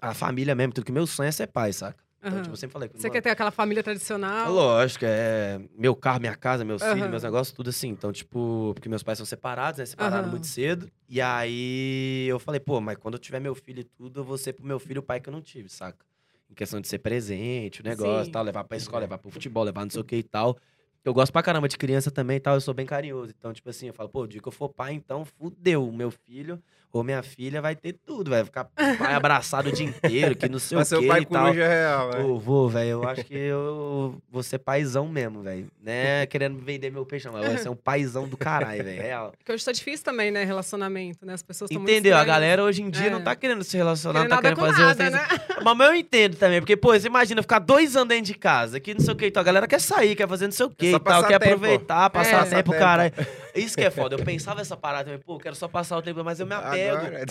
a família mesmo, tudo que meu sonho é ser pai, saca? Então, tipo, eu sempre falei, Você "Mano, quer ter aquela família tradicional? Lógico, é meu carro, minha casa, meus Aham. filhos, meus negócios, tudo assim. Então, tipo, porque meus pais são separados, né? Separaram Aham. muito cedo. E aí eu falei, pô, mas quando eu tiver meu filho e tudo, eu vou ser pro meu filho o pai que eu não tive, saca? Em questão de ser presente, o negócio Sim. e tal, levar pra escola, levar pro futebol, levar não sei o que e tal. Eu gosto pra caramba de criança também e tal, eu sou bem carinhoso. Então, tipo assim, eu falo, pô, o dia que eu for pai, então fudeu. Meu filho ou minha filha vai ter tudo, vai ficar pai abraçado o dia inteiro, que não sei Vai o o pai e tal. coruja real? Pô, vou, velho. Eu acho que eu vou ser paizão mesmo, velho. Né? Querendo vender meu peixe, não, mas vai ser um paizão do caralho, velho. Real. Porque hoje tá difícil também, né? Relacionamento, né? As pessoas estão muito Entendeu? A galera hoje em dia É. não tá querendo se relacionar, Querendo não tá querendo fazer nada, né? Mas eu entendo também, porque, pô, você imagina ficar dois anos dentro de casa, que não sei o que, então a galera quer sair, quer fazer não sei o só e tal, quer aproveitar, passar É. tempo, caralho. Isso que é foda. Eu pensava essa parada também, pô, quero só passar o tempo, mas eu me apego. Agora,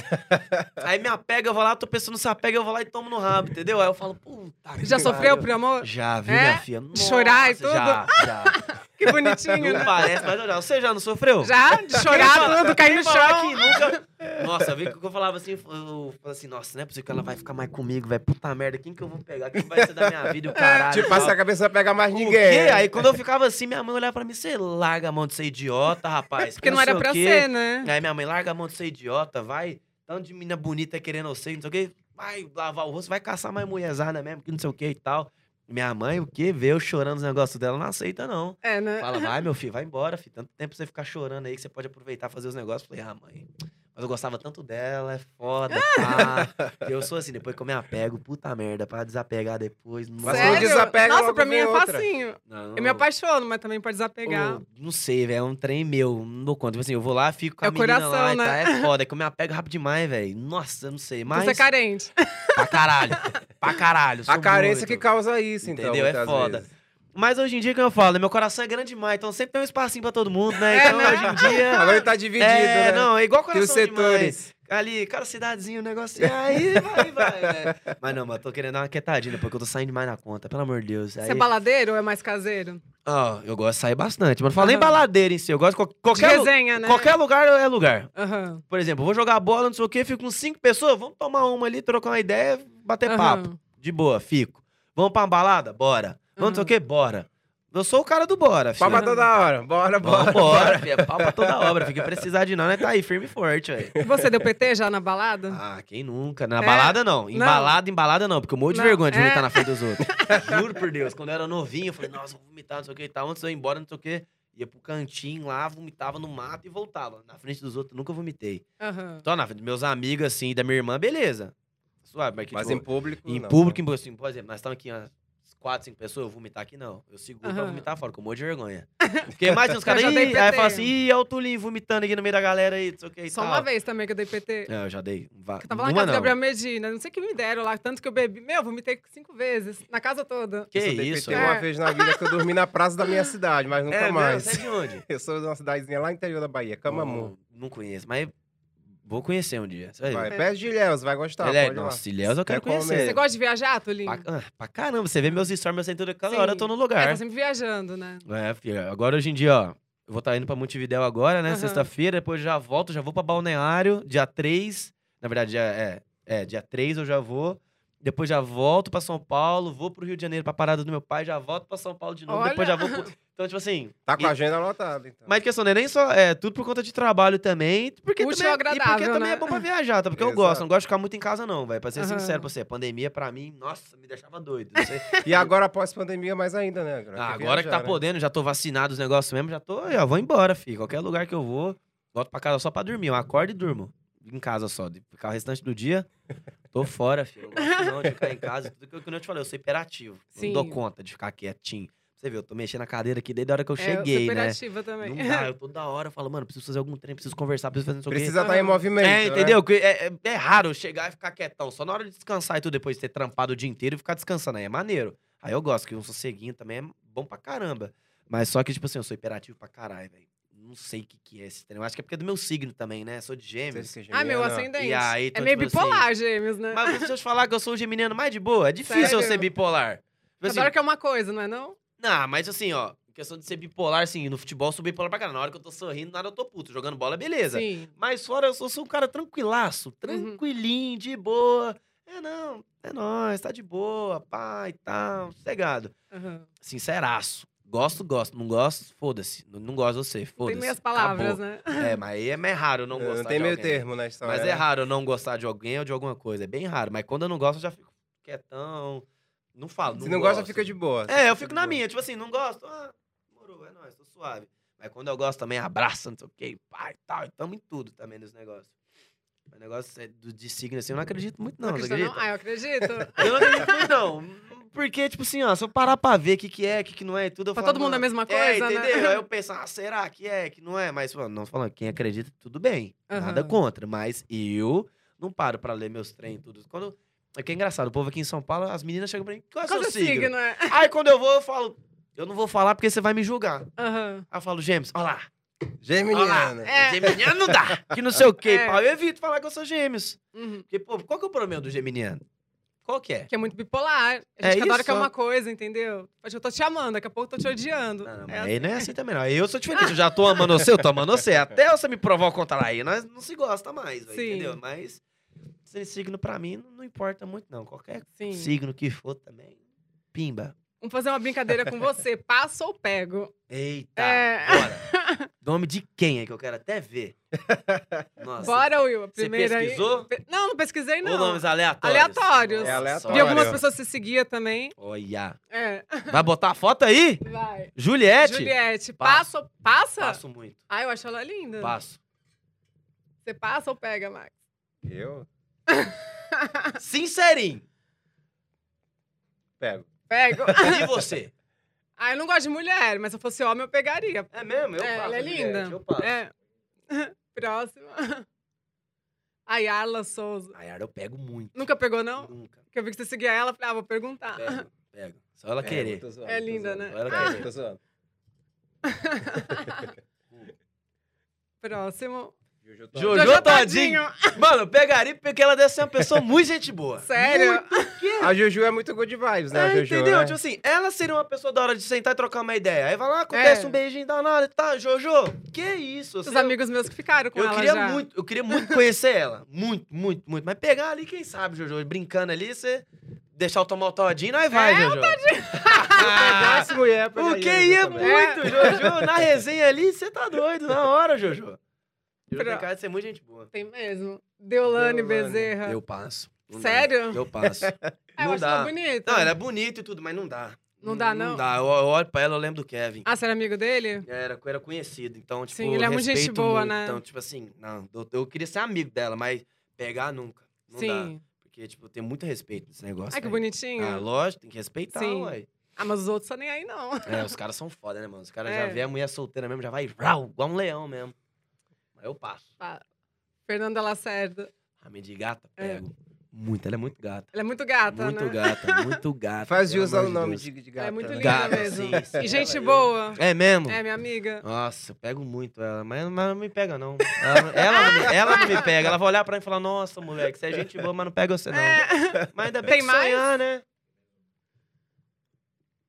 Aí me apega, eu vou lá, tô pensando não se apega, eu vou lá e tomo no rabo, entendeu? Aí eu falo, puta. Já sofreu por amor? Já, viu, É? minha filha? De chorar e Nossa, tudo? Já, já. Que bonitinho, Não né? parece, mas já. Você já não sofreu? Já? De chorar tudo, cair no chão. nunca... Nossa, eu vi que eu falava assim, eu falava assim, nossa, não é possível que ela vai ficar mais comigo, velho. Puta merda, quem que eu vou pegar? Quem vai ser da minha vida e o caralho? Tipo, tal. passar a cabeça pra pegar mais O ninguém. quê? Aí quando eu ficava assim, minha mãe olhava pra mim, você larga a mão de ser idiota, rapaz. Porque não sei era pra ser, né? Aí minha mãe, larga a mão de ser idiota, vai. Tanto de menina bonita querendo você, não sei o quê. Vai lavar o rosto, vai caçar mais mulherzada mesmo, que não sei o quê e tal. Minha mãe, o quê? Vê eu chorando os negócios dela, não aceita, não. É, né? Fala, vai, meu filho, vai embora, filho. Tanto tempo você ficar chorando aí que você pode aproveitar fazer os negócios. Falei, ah, mãe. Mas eu gostava tanto dela, é foda, pá. eu sou assim, depois que eu me apego, puta merda, pra desapegar depois. Não, Mas Sério? não desapega, Nossa, pra mim é outra. facinho. não, Eu me apaixono, mas também pode desapegar. Ô, não sei, velho. É um trem meu. Não dou conta. Tipo assim, eu vou lá, fico com É a o menina coração, lá e né? tá. É foda. É que eu me apego rápido demais, velho. Nossa, eu não sei. Mas. Você é carente. Pra caralho. pra caralho. A carência muito. que causa isso, então. Entendeu? É foda. vezes. Mas hoje em dia, que eu falo, meu coração é grande demais, então sempre tem um espacinho pra todo mundo, né? É, Então né? hoje em dia. Agora tá dividido, é, né? não, é igual Tem os coração setores. demais. Ali, cara, cidadezinho, o negocinho, aí vai, vai, né? Mas não, mas tô querendo dar uma quietadinha, porque eu tô saindo demais na conta, pelo amor de Deus. Aí, Você é baladeiro ou é mais caseiro? Ó, eu gosto de sair bastante, mas não falo nem Aham. baladeira em si, eu gosto de qual- De qualquer, lu- resenha, né? qualquer lugar é lugar. Aham. Por exemplo, vou jogar bola, não sei o quê, fico com cinco pessoas, vamos tomar uma ali, trocar uma ideia, bater Aham. papo. De boa, fico. Vamos pra uma balada? Bora. Vamos não sei o quê? Bora. Eu sou o cara do bora, filho. Palma toda hora. Bora, bora. Vambora, filho. É pau pra toda obra. Fica precisar de não, né? Tá aí, firme e forte, velho. E Você deu PT já na balada? Ah, quem nunca? Na É? balada, não. Não. Embalada, embalada, não. Porque eu morro de Não, vergonha de é. vomitar na frente dos outros. Juro por Deus. Quando eu era novinho, eu falei, nossa, vou vomitar, não sei o que e tal. Antes eu ir embora, não sei o que. Ia pro cantinho lá, vomitava no mato e voltava. Na frente dos outros, nunca vomitei. Aham. Então, na frente dos meus amigos, assim, da minha irmã, beleza. Suave, mas, que, Mas tipo, em público. em não. público, em- assim, por exemplo, nós estamos aqui, umas quatro, cinco pessoas, eu vou vomitar aqui, não. Eu seguro pra Aham. vomitar fora, com um monte de vergonha. Porque mais uns caras, Eu aí PT. fala assim, ih, é o Tulinho vomitando aqui no meio da galera aí, não sei o que Só tal. uma vez também que eu dei PT. É, eu já dei. va- Eu tava lá na casa do. Gabriel Medina, não sei o que me deram lá, tanto que eu bebi. Meu, vomitei cinco vezes, na casa toda. Que Eu isso? PT é. uma vez na vida que eu dormi na praça da minha cidade, mas nunca é, mais. Você é de onde? Eu sou de uma cidadezinha lá no interior da Bahia, Camamu. Não, não conheço, mas vou conhecer um dia. Vai Vai, perto de Ilhéus, vai gostar. Ele é-. Nossa, Ilhéus eu quero Quer comer. conhecer. Você gosta de viajar, Tulinho? Pra, ah, pra caramba, você vê meus stories, meus centros, cada Sim. hora eu tô no É, lugar. tá sempre viajando, né? É, filho. Agora, hoje em dia, ó. Eu vou estar indo pra Montevidéu agora, né? Aham. Sexta-feira, depois já volto, já vou pra Balneário, dia 3. Na verdade, dia, é, é, dia 3 eu já vou. Depois já volto pra São Paulo, vou pro Rio de Janeiro pra parada do meu pai, já volto pra São Paulo de novo, depois já Olha! vou pro... Então, tipo assim... Tá com e- a agenda lotada, então. Mas a questão não é nem só... É tudo por conta de trabalho também. Porque Útil também, e e porque agradável, também né? é bom pra viajar, tá? Porque eu Exato. gosto, não gosto de ficar muito em casa não, velho. Pra ser Aham. sincero pra você, a pandemia pra mim, nossa, me deixava doido. Não sei. E agora, após pandemia, mais ainda, né? Agora, Ah, quer agora que tá viajar, né? podendo, já tô vacinado os negócios mesmo, já tô, já vou embora, filho. Qualquer lugar que eu vou, volto pra casa só pra dormir. Eu acordo e durmo. Em casa só. De ficar o restante do dia, tô fora, filho. Eu gosto não de ficar em casa. Tudo que eu, como eu te falei, eu sou hiperativo. Sim. Não dou conta de ficar quietinho. Você viu, eu tô mexendo na cadeira aqui desde a hora que eu é, eu cheguei, sou né? hiperativa também. Não dá, eu toda hora falo, mano, preciso fazer algum trem, preciso conversar, preciso fazer não sei o quê. Precisa estar em Aham. movimento. É, né? entendeu? Que É, é- é raro eu chegar e ficar quietão. Só na hora de descansar e tudo, depois de ter trampado o dia inteiro e ficar descansando. Aí é maneiro. Aí eu gosto, que um sosseguinho também é bom pra caramba. Mas só que, tipo assim, eu sou hiperativo pra caralho, velho. Não sei o que, que é esse trem. Eu acho que é porque é do meu signo também, né? Sou de gêmeos. Sei se Ah, meu ascendente. E aí, é meio tipo assim, bipolar, gêmeos, né? Mas deixa eu te falar que eu sou o geminiano mais de boa. É difícil eu Sério? ser bipolar. Tipo assim, Adoro que é uma coisa, não é não? Não, mas assim, ó, questão de ser bipolar, assim, no futebol eu sou bipolar pra caralho. Na hora que eu tô sorrindo, nada eu tô puto. Jogando bola, beleza. Sim. Mas fora, eu sou, sou um cara tranquilaço, Uhum. tranquilinho, de boa. É, não, é nóis, tá de boa, pá e tal, sossegado. Aham. Sinceraço. Gosto, gosto. Não gosto, foda-se. Não, não gosto de você, foda-se. Tem meias palavras, Acabou. né? É, mas aí é mais raro eu não Não, gostar não tem de meio alguém. termo na história. Mas é né? raro eu não gostar de alguém ou de alguma coisa. É bem raro. Mas quando eu não gosto, eu já fico quietão. Não falo. Se não gosta, fica de boa. É, eu fico na boa. minha. Tipo assim, não gosto. Ah, morou, é nóis, tô suave. Mas quando eu gosto também, abraça, não sei o que, pai e tal. E tamo em tudo também nos negócios. Mas negócio é do, de signo assim, eu não acredito muito, não. Não acredita? não? Ah, eu acredito. Eu não acredito muito, não. Porque, tipo assim, ó, se eu parar pra ver o que, que é, o que, que não é e tudo, eu Pra falo, todo mundo a mano, mesma É, coisa, né? entendeu? Aí eu penso, ah, será que é, que não é? Mas, mano, não falando, quem acredita, tudo bem. Nada Aham. contra. Mas eu não paro pra ler meus trem e tudo. Quando... É que é engraçado, o povo aqui em São Paulo, as meninas chegam pra mim, qual é Qual seu é signo, signo? é? Aí quando eu vou, eu falo, eu não vou falar porque você vai me julgar. Aham. Aí eu falo, Gêmeos, olha lá. Geminiana. É. Geminiano não dá. Que não sei o quê, É. pau. Eu evito falar que eu sou gêmeos. Uhum. Porque, pô, qual que é o problema do geminiano? Qual que é? Que é muito bipolar. A É gente adora que é uma coisa, entendeu? Acho que eu tô te amando, daqui a pouco eu tô te odiando. Não, não, É mas aí não é assim também, não. Eu sou diferente, eu já tô amando você, eu tô amando você. Até você me provar o contrário aí, nós não se gosta mais, Sim. entendeu? Mas esse signo pra mim não, não importa muito, não. Qualquer Sim. signo que for também, pimba. Vamos fazer uma brincadeira com você. Passo ou pego? Eita, É. bora. Nome de quem é que eu quero até ver? Nossa. Bora, Will. A Você primeira aí. pesquisou? Pe- Não, não pesquisei, Ou não. nomes aleatórios? Aleatórios. É aleatório. Vi algumas pessoas você seguia também. Olha. É. Vai botar a foto aí? Vai. Juliette? Juliette, Passo. passa ou passa? Passo muito. Ah, eu acho ela linda. Passo. Você passa ou pega, Max? Eu Sincerinho. pego. Pego. E você? ah, eu não gosto de mulher, mas se eu fosse homem, eu pegaria. É mesmo? Eu É, passo, ela é linda. Eu passo. É. Próxima. A Yarla Souza. A Yara eu pego muito. Nunca pegou, não? Nunca. Porque eu vi que você seguia ela, falei, ah, vou perguntar. Pego, pego. Só ela querer. tô zoando, É linda, zoando. né? Só ela É, querer. tô zoando. Próximo. Jojo Jojo, Jojo Todinho. Mano, eu pegaria porque ela deve ser uma pessoa muito gente boa. Sério? A Juju é muito good vibes, né? a É, Jojo, entendeu? né? Tipo assim, ela seria uma pessoa da hora de sentar e trocar uma ideia. Aí vai lá, acontece É. um beijinho danado e tá, Jojo, que isso? Os amigos meus que ficaram com eu ela queria já. muito, eu queria muito conhecer ela. Muito, muito, muito. Mas pegar ali, quem sabe, Jojo, brincando ali, você deixar eu tomar o todinho, nós vai, É, Jojo. Pegasse mulher, O pegaria que a ia Jojo também. muito, Jojo. Na resenha ali, você tá doido, na hora, Jojo. Tem cara de ser muito gente boa. Tem mesmo. Deolane Deolane. Bezerra. Eu passo. Não dá. Sério? Eu passo. Ah, eu não acho dá. ela bonita. Não, ela é bonita e tudo, mas não dá. Não dá, Não não? dá. Eu, eu olho pra ela, eu lembro do Kevin. Ah, você era amigo dele? Era, era conhecido, então, tipo, Sim, ele é muito gente boa, muito. né? Então, tipo assim, não, eu, eu queria ser amigo dela, mas pegar nunca. Não dá. Sim. Porque, tipo, eu tenho muito respeito nesse negócio. Ai, que aí. bonitinho. Ah, lógico, tem que respeitar, Sim. ué. Ah, mas os outros são nem aí, não. É, os caras são foda, né, mano? Os caras É. já vê a mulher solteira mesmo, já vai rau, igual um leão mesmo. Eu passo. Tá. Fernanda Lacerda. A minha de gata, É. pego. Muito, ela é muito gata. Ela é muito gata, muito né? gata, muito gata. Faz pelo jus ao amor de nome de, de Ela gata. é muito né? linda Gata, mesmo. sim, sim. E gente boa. É mesmo? É, minha amiga. Nossa, eu pego muito ela, mas, mas não me pega, não. Ela, ela, não me, ela não me pega. Ela vai olhar pra mim e falar, nossa, moleque, você é gente boa, mas não pega você, não. É. Mas ainda bem Tem que mais? sonhar, né?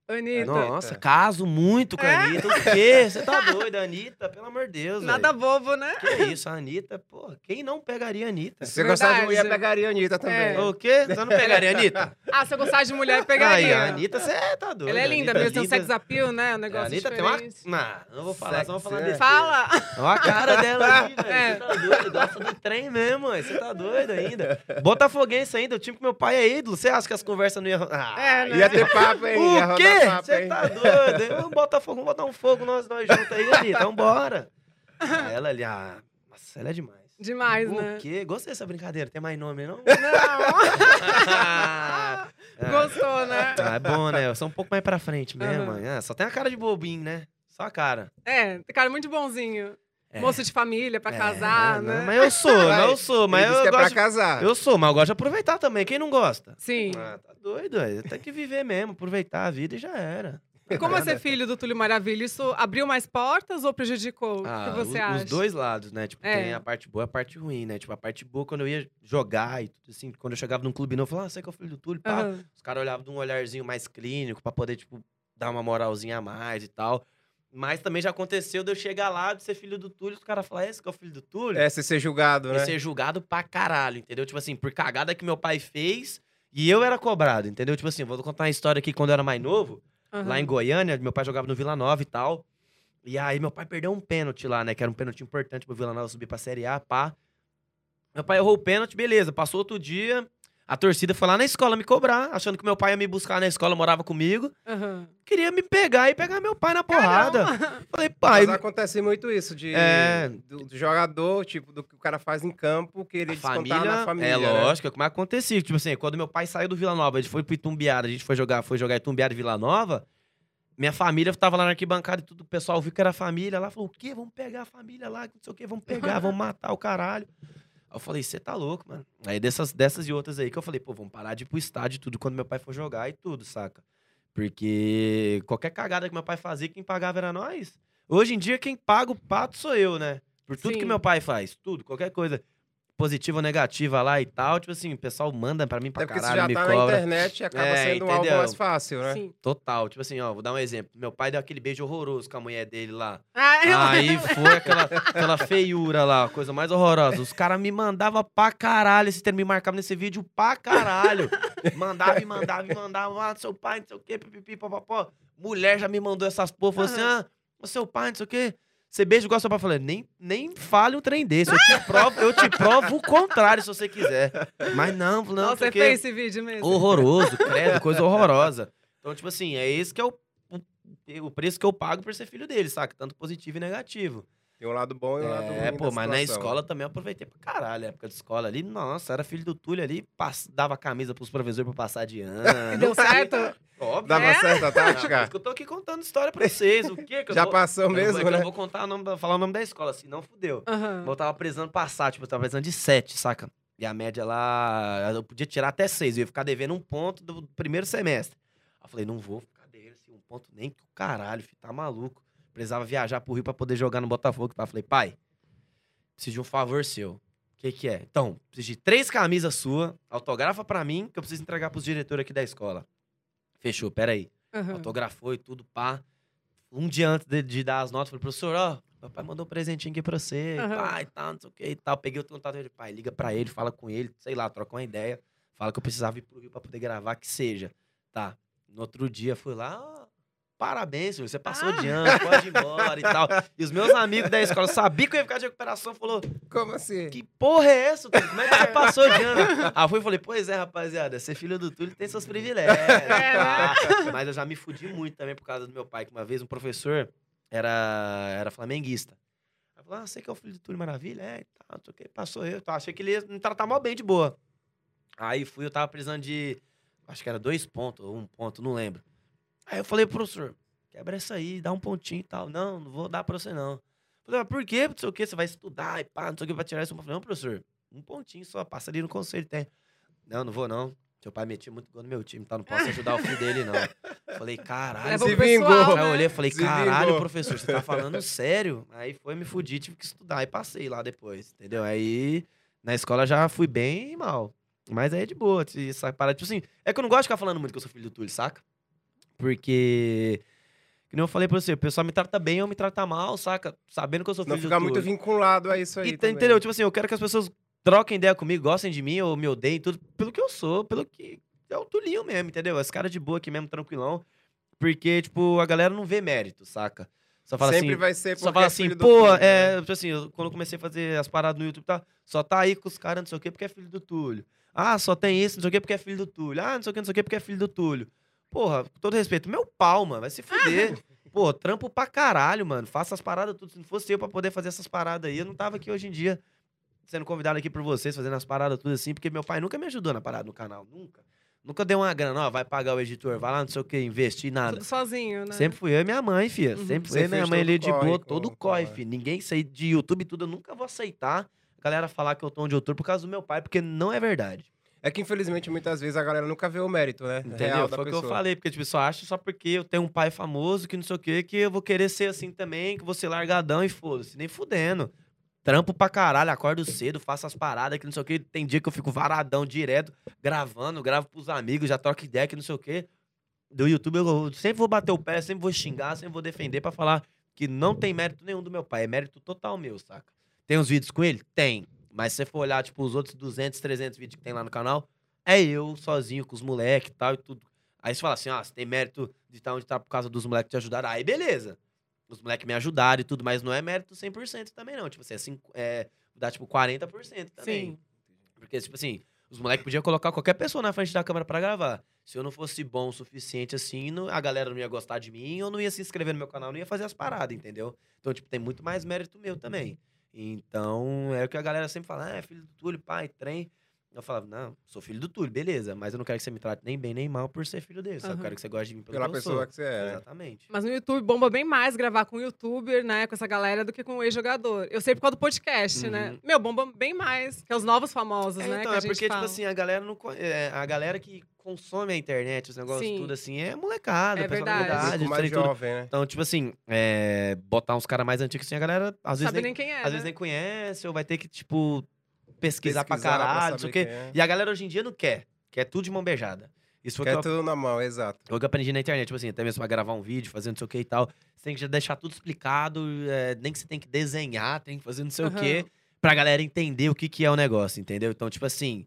Anitta. Nossa, caso muito com a É? Anitta. O quê? Você tá doida, Anitta? Pelo amor de Deus, Nada velho. bobo, né? Que isso, a Anitta, pô, quem não pegaria a Anitta? Se você gostar de Verdade. mulher, pegaria a Anitta também. É. O quê? Você não pegaria a Anitta? Ah, se eu gostasse de mulher, eu Aí, pegaria. a Anitta, você tá doido. Ela é a linda mesmo, tem um sex appeal, né? Um A negócio Anitta tem uma... diferente. Não, não vou falar, só vou falar é. Fala! Olha a cara dela ali, velho. É. Você tá doido? Gosta do trem mesmo, ué. Você tá doido ainda. Botafoguense ainda, o time que meu pai é ídolo. Você acha que as conversas não iam... Ah, É, né? Ia ter papo, hein? Ia O quê? Você hein? tá doido? Vamos botar fogo, vamos botar um fogo nós dois juntos aí, Anitta. Vambora. Ah, ela ali, ah... Nossa, ela é demais. Demais, o né? quê? Gostei dessa brincadeira. Tem mais nome, não? Não! ah, Gostou, né? é bom, né? Eu sou um pouco mais pra frente mesmo. Ah, só tem a cara de bobinho, né? Só a cara. É, cara muito bonzinho. É. Moço de família pra É, casar, não, né? Mas eu sou, mas eu sou. Mas Ele disse eu que é pra gosto de- casar. Eu sou, mas eu gosto de aproveitar também. Quem não gosta? Sim. Ah, tá doido, velho. Tem que viver mesmo, aproveitar a vida e já era. E como é ser filho do Túlio Maravilha, isso abriu mais portas ou prejudicou? Ah, o que você o- acha? Os dois lados, né? Tipo, É. tem a parte boa e a parte ruim, né? Tipo, a parte boa, quando eu ia jogar e tudo assim, quando eu chegava num clube novo, eu falava, ah, você que é o filho do Túlio, pá. Aham. Os caras olhavam de um olharzinho mais clínico pra poder, tipo, dar uma moralzinha a mais e tal. Mas também já aconteceu de eu chegar lá, de ser filho do Túlio, os caras falarem, esse que é o filho do Túlio? É, você ser julgado, e né? ser julgado pra caralho, entendeu? Tipo assim, por cagada que meu pai fez e eu era cobrado, entendeu? Tipo assim, vou contar uma história aqui quando eu era mais novo, aham. lá em Goiânia, meu pai jogava no Vila Nova e tal. E aí meu pai perdeu um pênalti lá, né? Que era um pênalti importante pro Vila Nova subir pra Série A, pá. Meu pai errou o pênalti, beleza. Passou outro dia, a torcida foi lá na escola me cobrar, achando que meu pai ia me buscar na escola, morava comigo. Aham. Queria me pegar e pegar meu pai na porrada. Caramba. Falei, pai, Mas acontece muito isso, de, É. do, do jogador, tipo, do que o cara faz em campo, querer a descontar família, na família. é né? lógico, é como acontecia. Tipo assim, quando meu pai saiu do Vila Nova, a gente foi pro Itumbiara, a gente foi jogar, foi jogar Itumbiara e Vila Nova. Minha família tava lá na arquibancada e tudo, o pessoal viu que era família lá, falou: o quê? Vamos pegar a família lá, não sei o quê, vamos pegar, vamos matar o caralho. Aí eu falei, você tá louco, mano. Aí dessas, dessas e outras aí que eu falei, pô, vamos parar de ir pro estádio e tudo quando meu pai for jogar e tudo, saca? Porque qualquer cagada que meu pai fazia, quem pagava era nós. Hoje em dia, quem paga o pato sou eu, né? Por tudo que Sim. meu pai faz, tudo, qualquer coisa. Positiva ou negativa lá e tal, tipo assim, o pessoal manda pra mim pra É você caralho, já me tá na cobra. internet e acaba É, sendo um entendeu? mais fácil, né? Sim. Total, tipo assim, ó, vou dar um exemplo. Meu pai deu aquele beijo horroroso com a mulher dele lá. Ah, eu Aí foi aquela, aquela feiura lá, coisa mais horrorosa. Os caras me mandavam pra caralho, esse termo me marcava nesse vídeo pra caralho. Mandava e mandava e mandava, ah, seu pai, não sei o quê, pipipi, papapó. Mulher já me mandou essas porra, falou assim, ah, seu pai, não sei o quê. Você beija igual seu pai. Falei, nem, nem fale um trem desse. Eu te, provo, eu te provo o contrário, se você quiser. Mas não, não, Nossa, sei você fez esse vídeo mesmo? Horroroso, credo, coisa horrorosa. Então, tipo assim, é esse que é o, o, o preço que eu pago por ser filho dele, saca? Tanto positivo e negativo. Tem um lado bom e um lado ruim É, pô, mas na escola também eu aproveitei pra caralho. A época de escola ali, nossa, era filho do Túlio ali, pass- dava camisa pros professores pra passar de ano. Deu certo? Óbvio. Dava É? certo a tática? eu tô aqui contando história pra vocês. O quê? Que eu Já vou- passou eu não vou- mesmo, é Eu né? não vou contar o nome, da- falar o nome da escola, senão fudeu. Aham. Eu tava precisando passar, tipo, eu tava precisando de sete, saca? E a média lá, eu podia tirar até seis, eu ia ficar devendo um ponto do primeiro semestre. Aí eu falei, não vou ficar devendo assim, um ponto nem que o caralho, filho, tá maluco. Precisava viajar pro Rio pra poder jogar no Botafogo. Tá? Falei, pai, preciso de um favor seu. O que que é? Então, preciso de três camisas sua, autografa pra mim, que eu preciso entregar pros diretores aqui da escola. Fechou, peraí. aham. Autografou e tudo, pá. Um dia antes de, de dar as notas, falei, professor, ó, meu pai mandou um presentinho aqui pra você, Aham. pai, tal, não sei o que e tal. Peguei o contato dele, pai, liga pra ele, fala com ele, sei lá, troca uma ideia. Fala que eu precisava ir pro Rio pra poder gravar, que seja. Tá. No outro dia, fui lá, parabéns, você passou de ano, pode ir embora e tal. E os meus amigos da escola sabiam que eu ia ficar de recuperação, falou, Como assim? que porra é essa, Túlio? Como é que você passou de ano? Aí eu fui e falei, pois é, rapaziada, ser filho do Túlio tem seus privilégios. É, tá? Mas eu já me fudi muito também por causa do meu pai, que uma vez um professor era, era flamenguista. Aí falou, ah, você que é o filho do Túlio Maravilha? É, tá, não sei passou eu. Tá, achei que ele ia me tratar mal bem de boa. Aí fui, eu tava precisando de, acho que era dois pontos, ou um ponto, não lembro. Aí eu falei, pro professor, quebra essa aí, dá um pontinho e tal. Não, não vou dar pra você não. Falei, mas por quê? Não sei o quê, você vai estudar e pá, não sei o que, pra tirar isso. Eu falei, não, professor, um pontinho só, passa ali no conselho, tem. Não, não vou não. Seu pai metia muito gol no meu time, tá? Não posso ajudar o filho dele, não. Falei, caralho. Se vingou. Aí eu né? olhei e falei, Se caralho, vingou. professor, você tá falando sério? Aí foi, me fudi, tive que estudar e passei lá depois, entendeu? Aí na escola já fui bem e mal. Mas aí é de boa, se- essa parada, tipo assim, é que eu não gosto de ficar falando muito que eu sou filho do Túlio, saca? Porque, que nem eu falei pra você, o pessoal me trata bem ou me trata mal, saca? Sabendo que eu sou filho Não ficar muito vinculado a isso aí. E, tá- também. entendeu? Tipo assim, eu quero que as pessoas troquem ideia comigo, gostem de mim ou me odeiem, tudo pelo que eu sou, pelo que é o Tulinho mesmo, entendeu? Esse cara de boa aqui mesmo, tranquilão. Porque, tipo, a galera não vê mérito, saca? Só fala Sempre assim, vai ser só fala assim, pô, Túlio, é, né? tipo assim, eu- quando eu comecei a fazer as paradas no YouTube, tá, só tá aí com os caras, não sei o quê, porque é filho do Túlio. Ah, só tem isso, não sei o quê, porque é filho do Túlio. Ah, não sei o quê, não sei o quê, porque é filho do Túlio. Porra, com todo respeito, meu pau, mano, vai se fuder. Pô, trampo pra caralho, mano. Faça as paradas tudo. Se não fosse eu pra poder fazer essas paradas aí, eu não tava aqui hoje em dia sendo convidado aqui por vocês, fazendo as paradas tudo assim, porque meu pai nunca me ajudou na parada no canal, nunca. Nunca deu uma grana, ó, vai pagar o editor, vai lá, não sei o que, investir, nada. Tudo sozinho, né? Sempre fui eu e minha mãe, filha. Uhum. Sempre fui eu e minha mãe ali de boa, todo corre, ela. filho. Ninguém sair de YouTube tudo, eu nunca vou aceitar a galera falar que eu tô onde eu tô por causa do meu pai, porque não é verdade. É que, infelizmente, muitas vezes a galera nunca vê o mérito, né? Entendeu? Real da Foi o que eu falei, porque tipo, só acha só porque eu tenho um pai famoso, que não sei o quê, que eu vou querer ser assim também, que vou ser largadão e foda-se, nem fudendo. Trampo pra caralho, acordo cedo, faço as paradas, que não sei o quê. Tem dia que eu fico varadão direto, gravando, gravo pros amigos, já troco ideia, que não sei o quê. Do YouTube eu sempre vou bater o pé, sempre vou xingar, sempre vou defender pra falar que não tem mérito nenhum do meu pai, é mérito total meu, saca? Tem uns vídeos com ele? Tem. Mas se você for olhar, tipo, os outros 200, 300 vídeos que tem lá no canal, é eu sozinho com os moleques e tal e tudo. Aí você fala assim, ah, você tem mérito de estar onde tá por causa dos moleques te ajudaram. Aí beleza. Os moleques me ajudaram e tudo, mas não é mérito 100% também não. Tipo assim, é, cinco- é dá tipo 40% também. Sim. Porque, tipo assim, os moleques podiam colocar qualquer pessoa na frente da câmera pra gravar. Se eu não fosse bom o suficiente assim, não- a galera não ia gostar de mim, eu não ia se inscrever no meu canal, não ia fazer as paradas, entendeu? Então, tipo, tem muito mais mérito meu também. Então, é o que a galera sempre fala, ah, é filho do Túlio, pai, trem. Eu falava, não, sou filho do Túlio, beleza, mas eu não quero que você me trate nem bem nem mal por ser filho dele. Só Aham. quero que você goste de mim pelo Pela que eu pessoa sou. que você é. né? Exatamente. Mas no YouTube bomba bem mais gravar com youtuber, né? Com essa galera do que com o ex-jogador. Eu sei por causa do podcast, né? Uhum. Meu, bomba bem mais. Que é os novos famosos, É, né? então, que a é gente porque, fala. tipo assim, a galera não. é, a galera que consome a internet, os negócios, Sim. tudo assim, é molecada, É verdade. personalidade, Grupo mais jovem, né? Então, tipo assim, é, botar uns caras mais antigos assim, a galera às vezes, Sabe nem, nem quem é, às né? vezes nem conhece, ou vai ter que, tipo, pesquisar, pra Pesquisar caralho, não sei o quê. é. E a galera hoje em dia não quer. Quer tudo de mão beijada. Isso foi o Quer que eu, tudo na mão, exato. foi o que eu aprendi na internet. Tipo assim, até mesmo pra gravar um vídeo, fazer não sei o que e tal. Você tem que já deixar tudo explicado. é, nem que você tem que desenhar, tem que fazer não sei o Aham. quê. Pra galera entender o que, que é o negócio, entendeu? Então, tipo assim.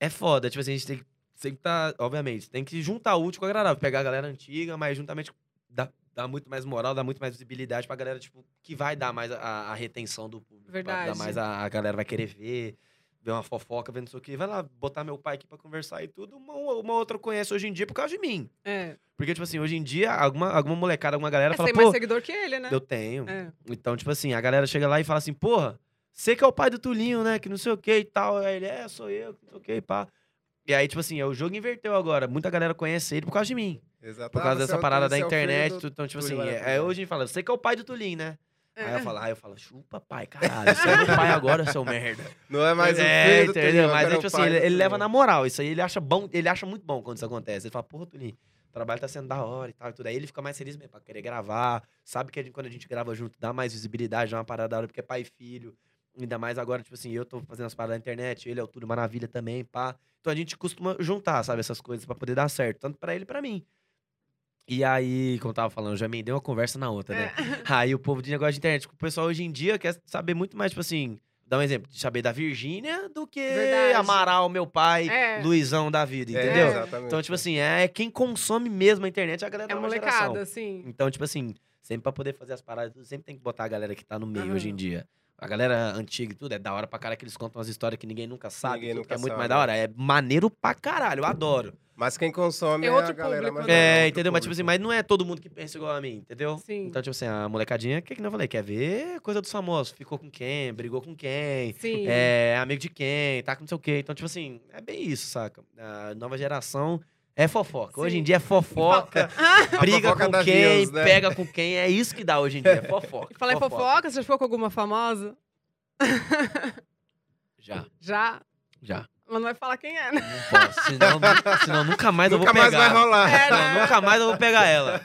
É foda. Tipo assim, a gente tem que sempre tá. Obviamente, tem que juntar o útil com agradável. Pegar a galera antiga, mas juntamente dá, dá muito mais moral, dá muito mais visibilidade pra galera, tipo, que vai dar mais a, a retenção do público. Vai Verdade. dar mais a, a galera vai querer ver. Ver uma fofoca, ver não sei o quê. Vai lá botar meu pai aqui pra conversar e tudo. Uma, uma outra conhece hoje em dia por causa de mim. É. Porque, tipo assim, hoje em dia, alguma, alguma molecada, alguma galera É, fala, tem mais pô, seguidor que ele, né? eu tenho. É. Então, tipo assim, a galera chega lá e fala assim, porra, você que é o pai do Tulinho, né? Que não sei o que e tal. Aí ele, é, sou eu, que não sei o que e pá. E aí, tipo assim, o jogo inverteu agora. Muita galera conhece ele por causa de mim. Exato. Por Ah, causa você dessa é o- parada da é o filho internet. do- tudo. Então, tipo assim, é, aí hoje a gente fala, você que é o pai do Tulinho, né? É. Aí eu falo, aí eu falo, chupa, pai, caralho. Você é meu pai agora, seu merda. Não é mais o é, filho do entendeu? Tulinho, Mas é o tipo assim, ele, ele leva na moral. Isso aí ele acha bom, ele acha muito bom quando isso acontece. Ele fala, porra, Tulinho, o trabalho tá sendo da hora e tal e tudo. Aí ele fica mais feliz mesmo pra querer gravar. Sabe que a gente- quando a gente grava junto, dá mais visibilidade, dá uma parada da hora, porque é pai e filho. Ainda mais agora, tipo assim, eu tô fazendo as paradas na internet, ele é o Tudo Maravilha também, pá. Então a gente costuma juntar, sabe, essas coisas pra poder dar certo, tanto pra ele e pra mim. E aí, como eu tava falando, já emendei uma conversa na outra, né? Aí o povo de negócio de internet, o pessoal hoje em dia quer saber muito mais, tipo assim, dar um exemplo, de saber da Virgínia do que Verdade. Amaral, meu pai, É. Luizão da vida, É, entendeu? exatamente. Então, tipo assim, é quem consome mesmo a internet é a galera É molecada, geração. assim. Então, tipo assim, sempre pra poder fazer as paradas, sempre tem que botar a galera que tá no meio Aham. hoje em dia. A galera antiga e tudo, é da hora pra caralho que eles contam umas histórias que ninguém nunca sabe, Ninguém tudo, nunca que é muito sabe, mais da hora. É maneiro pra caralho, eu adoro. Mas quem consome É é, outro a galera público, mais né? É, entendeu? Mas, tipo assim, mas não é todo mundo que pensa igual a mim, entendeu? Sim. Então, tipo assim, a molecadinha, o que, que não falei? Quer ver coisa dos famosos. Ficou com quem, brigou com quem, Sim. é amigo de quem, tá com não sei o quê. Então, tipo assim, é bem isso, saca? A nova geração é fofoca. Hoje em Sim. dia é fofoca, briga fofoca com quem, Views, né? pega com quem. É isso que dá hoje em dia, é fofoca. Falar em fofoca, você já ficou com alguma famosa? Já, Já. já. Mas não vai falar quem é, né? Não posso, senão, senão nunca mais eu Nunca vou mais pegar. vai rolar. É, Não, né? nunca mais eu vou pegar ela.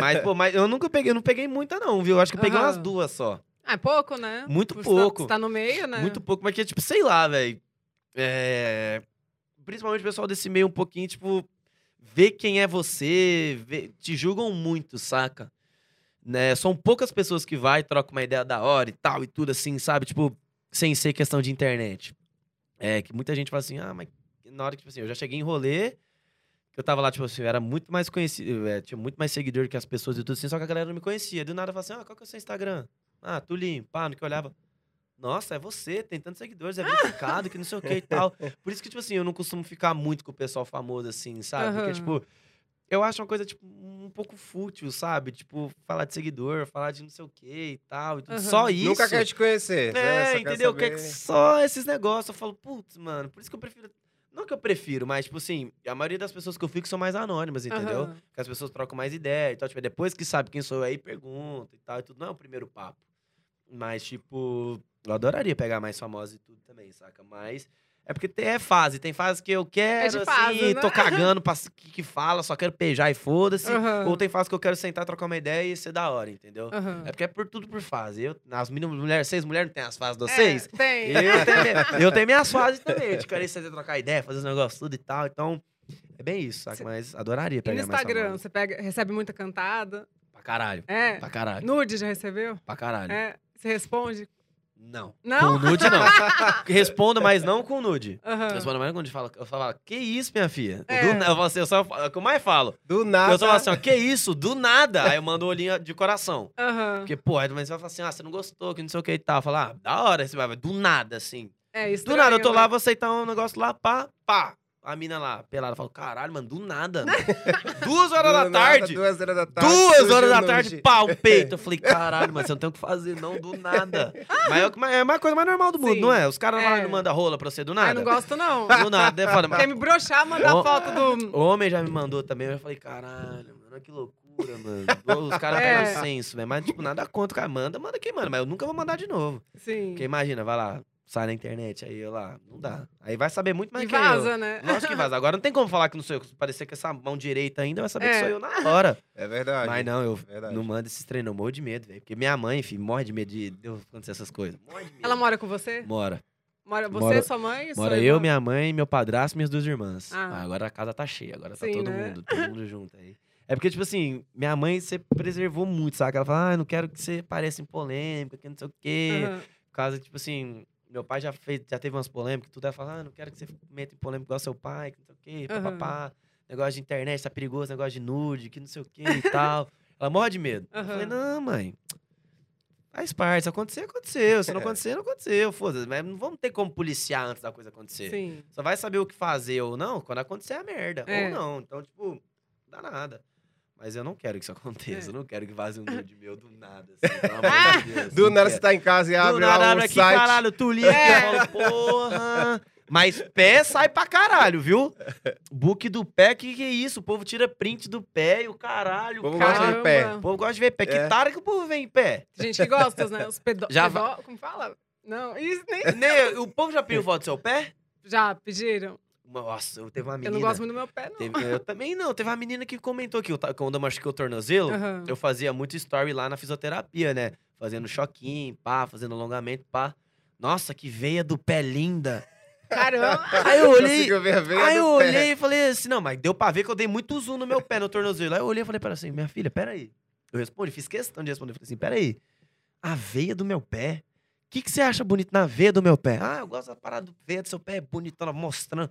mas, pô, mas eu nunca peguei, eu não peguei muita, não, viu? Eu acho que eu peguei Aham. umas duas só. Ah, é pouco, né? Muito Por você tá- pouco. Você tá no meio, né? Muito pouco, mas que, tipo, sei lá, velho. É... Principalmente o pessoal desse meio um pouquinho, tipo, vê quem é você, vê- te julgam muito, saca? Né? São poucas pessoas que vai, trocam uma ideia da hora e tal e tudo assim, sabe? Tipo, sem ser questão de internet. É, que muita gente fala assim, ah, mas na hora que, tipo assim, eu já cheguei em rolê, que eu tava lá, tipo assim, eu era muito mais conhecido, é, tinha muito mais seguidor que as pessoas e tudo assim, só que a galera não me conhecia. Do nada eu falava assim, ah, qual que é o seu Instagram? Ah, Tulinho, pá, no que eu olhava. Nossa, é você, tem tantos seguidores, é verificado, que não sei o que e tal. Por isso que, tipo assim, eu não costumo ficar muito com o pessoal famoso, assim, sabe? Porque, Aham. tipo, eu acho uma coisa, tipo, um pouco fútil, sabe? Tipo, falar de seguidor, falar de não sei o que e tal. Aham. Só isso. Nunca quer te conhecer. né? É, Só quer entendeu? Que é saber- só esses negócios. Eu falo, putz, mano, por isso que eu prefiro. Não que eu prefiro, mas, tipo assim, a maioria das pessoas que eu fico são mais anônimas, entendeu? Aham. Que as pessoas trocam mais ideia e tal. Tipo, depois que sabe quem sou eu, aí pergunta e tal. E tudo não é o primeiro papo. Mas, tipo, eu adoraria pegar mais famosos e tudo também, saca? Mas é porque tem, é fase. Tem fase que eu quero, de assim, fase, né? tô cagando pra que, que fala, só quero beijar e foda-se. Aham. Ou tem fase que eu quero sentar, trocar uma ideia e ser da hora, entendeu? Aham. É porque é por tudo por fase. Eu, as meninas, mulheres, seis mulheres não tem as fases de É, vocês? tem. Eu tenho, eu tenho minhas fases também. De querer sentar, trocar ideia, fazer os negócios tudo e tal. Então, é bem isso, saca? Cê- Mas adoraria E pegar no mais Instagram, você pega, recebe muita cantada? Pra caralho. É. Pra caralho. Nude já recebeu? Pra caralho. É. Você responde? Não. Não? Com nude, não. Responda, mas não com nude. Aham. Responda, mas não com nude. Fala, eu falo, que isso, minha filha? É. Do eu falo assim, eu só, é o que eu mais falo. Do nada. Eu só falo assim, ó, que isso? Do nada. Aí eu mando o olhinho de coração. Aham. Porque, pô, aí mas você vai falar assim, ah, você não gostou, que não sei o que e tal. Falar, ah, da hora, você vai, do nada, assim. É isso. Do nada, eu tô lá, vou aceitar um negócio lá, pá, pá. A mina lá, pelada, fala, caralho, mano, do nada. duas horas da Do nada, tarde. Duas horas da tarde. Duas horas da tarde, pá, o peito. Eu falei, caralho, mas você não tem o que fazer, não, do nada. mas é o é a coisa mais normal do mundo, Sim. não é? Os caras lá É. não mandam rola pra você do nada. não gosto, não. Do nada. Eu falo, Quer me broxar, mandar Ô, foto do. o homem já me mandou também, eu falei, caralho, mano, que loucura, mano. Os caras É. pegam senso, velho. Mas, tipo, nada contra, o cara manda, manda quem manda. Mas eu nunca vou mandar de novo. Sim. Porque imagina, vai lá, sai na internet. Aí eu lá, não dá. Aí vai saber muito mais E que eu. vaza, né? Lógico que vaza. Agora não tem como falar que não sou eu. Se parecer com essa mão direita ainda, vai saber que É. sou eu na hora. É verdade. Mas não, eu Verdade. não mando esses treinos, eu morro de medo, velho. Porque minha mãe, filho, morre de medo de de eu acontecer essas coisas. Morre de medo. Ela mora com você? Mora. Mora você, Mora- sua mãe e sua Mora irmã? eu, minha mãe, meu padrasto e minhas duas irmãs. Ah. Ah, agora a casa tá cheia, agora tá Sim, todo né? mundo, todo mundo junto aí. É porque, tipo assim, minha mãe você preservou muito, sabe? Ela fala, ah, não quero que você pareça em polêmica, que não sei o quê. Aham. Por causa, tipo assim, meu pai já, fez, já teve umas polêmicas, tudo. Ela fala, ah, não quero que você meta em polêmica igual seu pai, que não sei o quê, Aham. papapá. Negócio de internet tá perigoso, negócio de nude, que não sei o quê e tal. Ela morre de medo. Eu falei, não, mãe. Faz parte, se acontecer, aconteceu. Se não É. acontecer, não aconteceu. Foda-se. Mas não vamos ter como policiar antes da coisa acontecer. Sim. Só vai saber o que fazer ou não quando acontecer a merda. É. Ou não. Então, tipo, não dá nada. Mas eu não quero que isso aconteça. É. Eu não quero que vaze um nude meu do nada. Assim, pelo amor de Deus. Do nada quero. você tá em casa e Do abre nada lá abre um aqui, site. caralho, tu liga É. porra. Mas pé sai pra caralho, viu? Book do pé, que que é isso? O povo tira print do pé e o caralho. O povo cara. gosta de pé. Caramba. O povo gosta de ver pé. É. Que tara que o povo vem em pé? Gente que gosta, né? Os pedo... Já pedó- Como fala? Não, isso nem... Né, o povo já pediu foto do seu pé? Já pediram? Nossa, eu teve uma Eu menina. não gosto muito do meu pé, não. Teve- eu também não. Teve uma menina que comentou que eu, quando eu machuquei o tornozelo, Aham. eu fazia muito story lá na fisioterapia, né? Fazendo choquinho, pá, fazendo alongamento, pá. Nossa, que veia do pé linda. Caramba! Aí eu olhei. Conseguiu ver a veia Aí eu pé. olhei e falei assim, não, mas deu pra ver que eu dei muito zoom no meu pé, no tornozelo. Aí eu olhei e falei para assim, minha filha, peraí. Eu respondi, fiz questão de responder. Falei assim, peraí, a veia do meu pé? O que, que você acha bonito na veia do meu pé? Ah, eu gosto da parada do veia do seu pé, é bonitona, mostrando.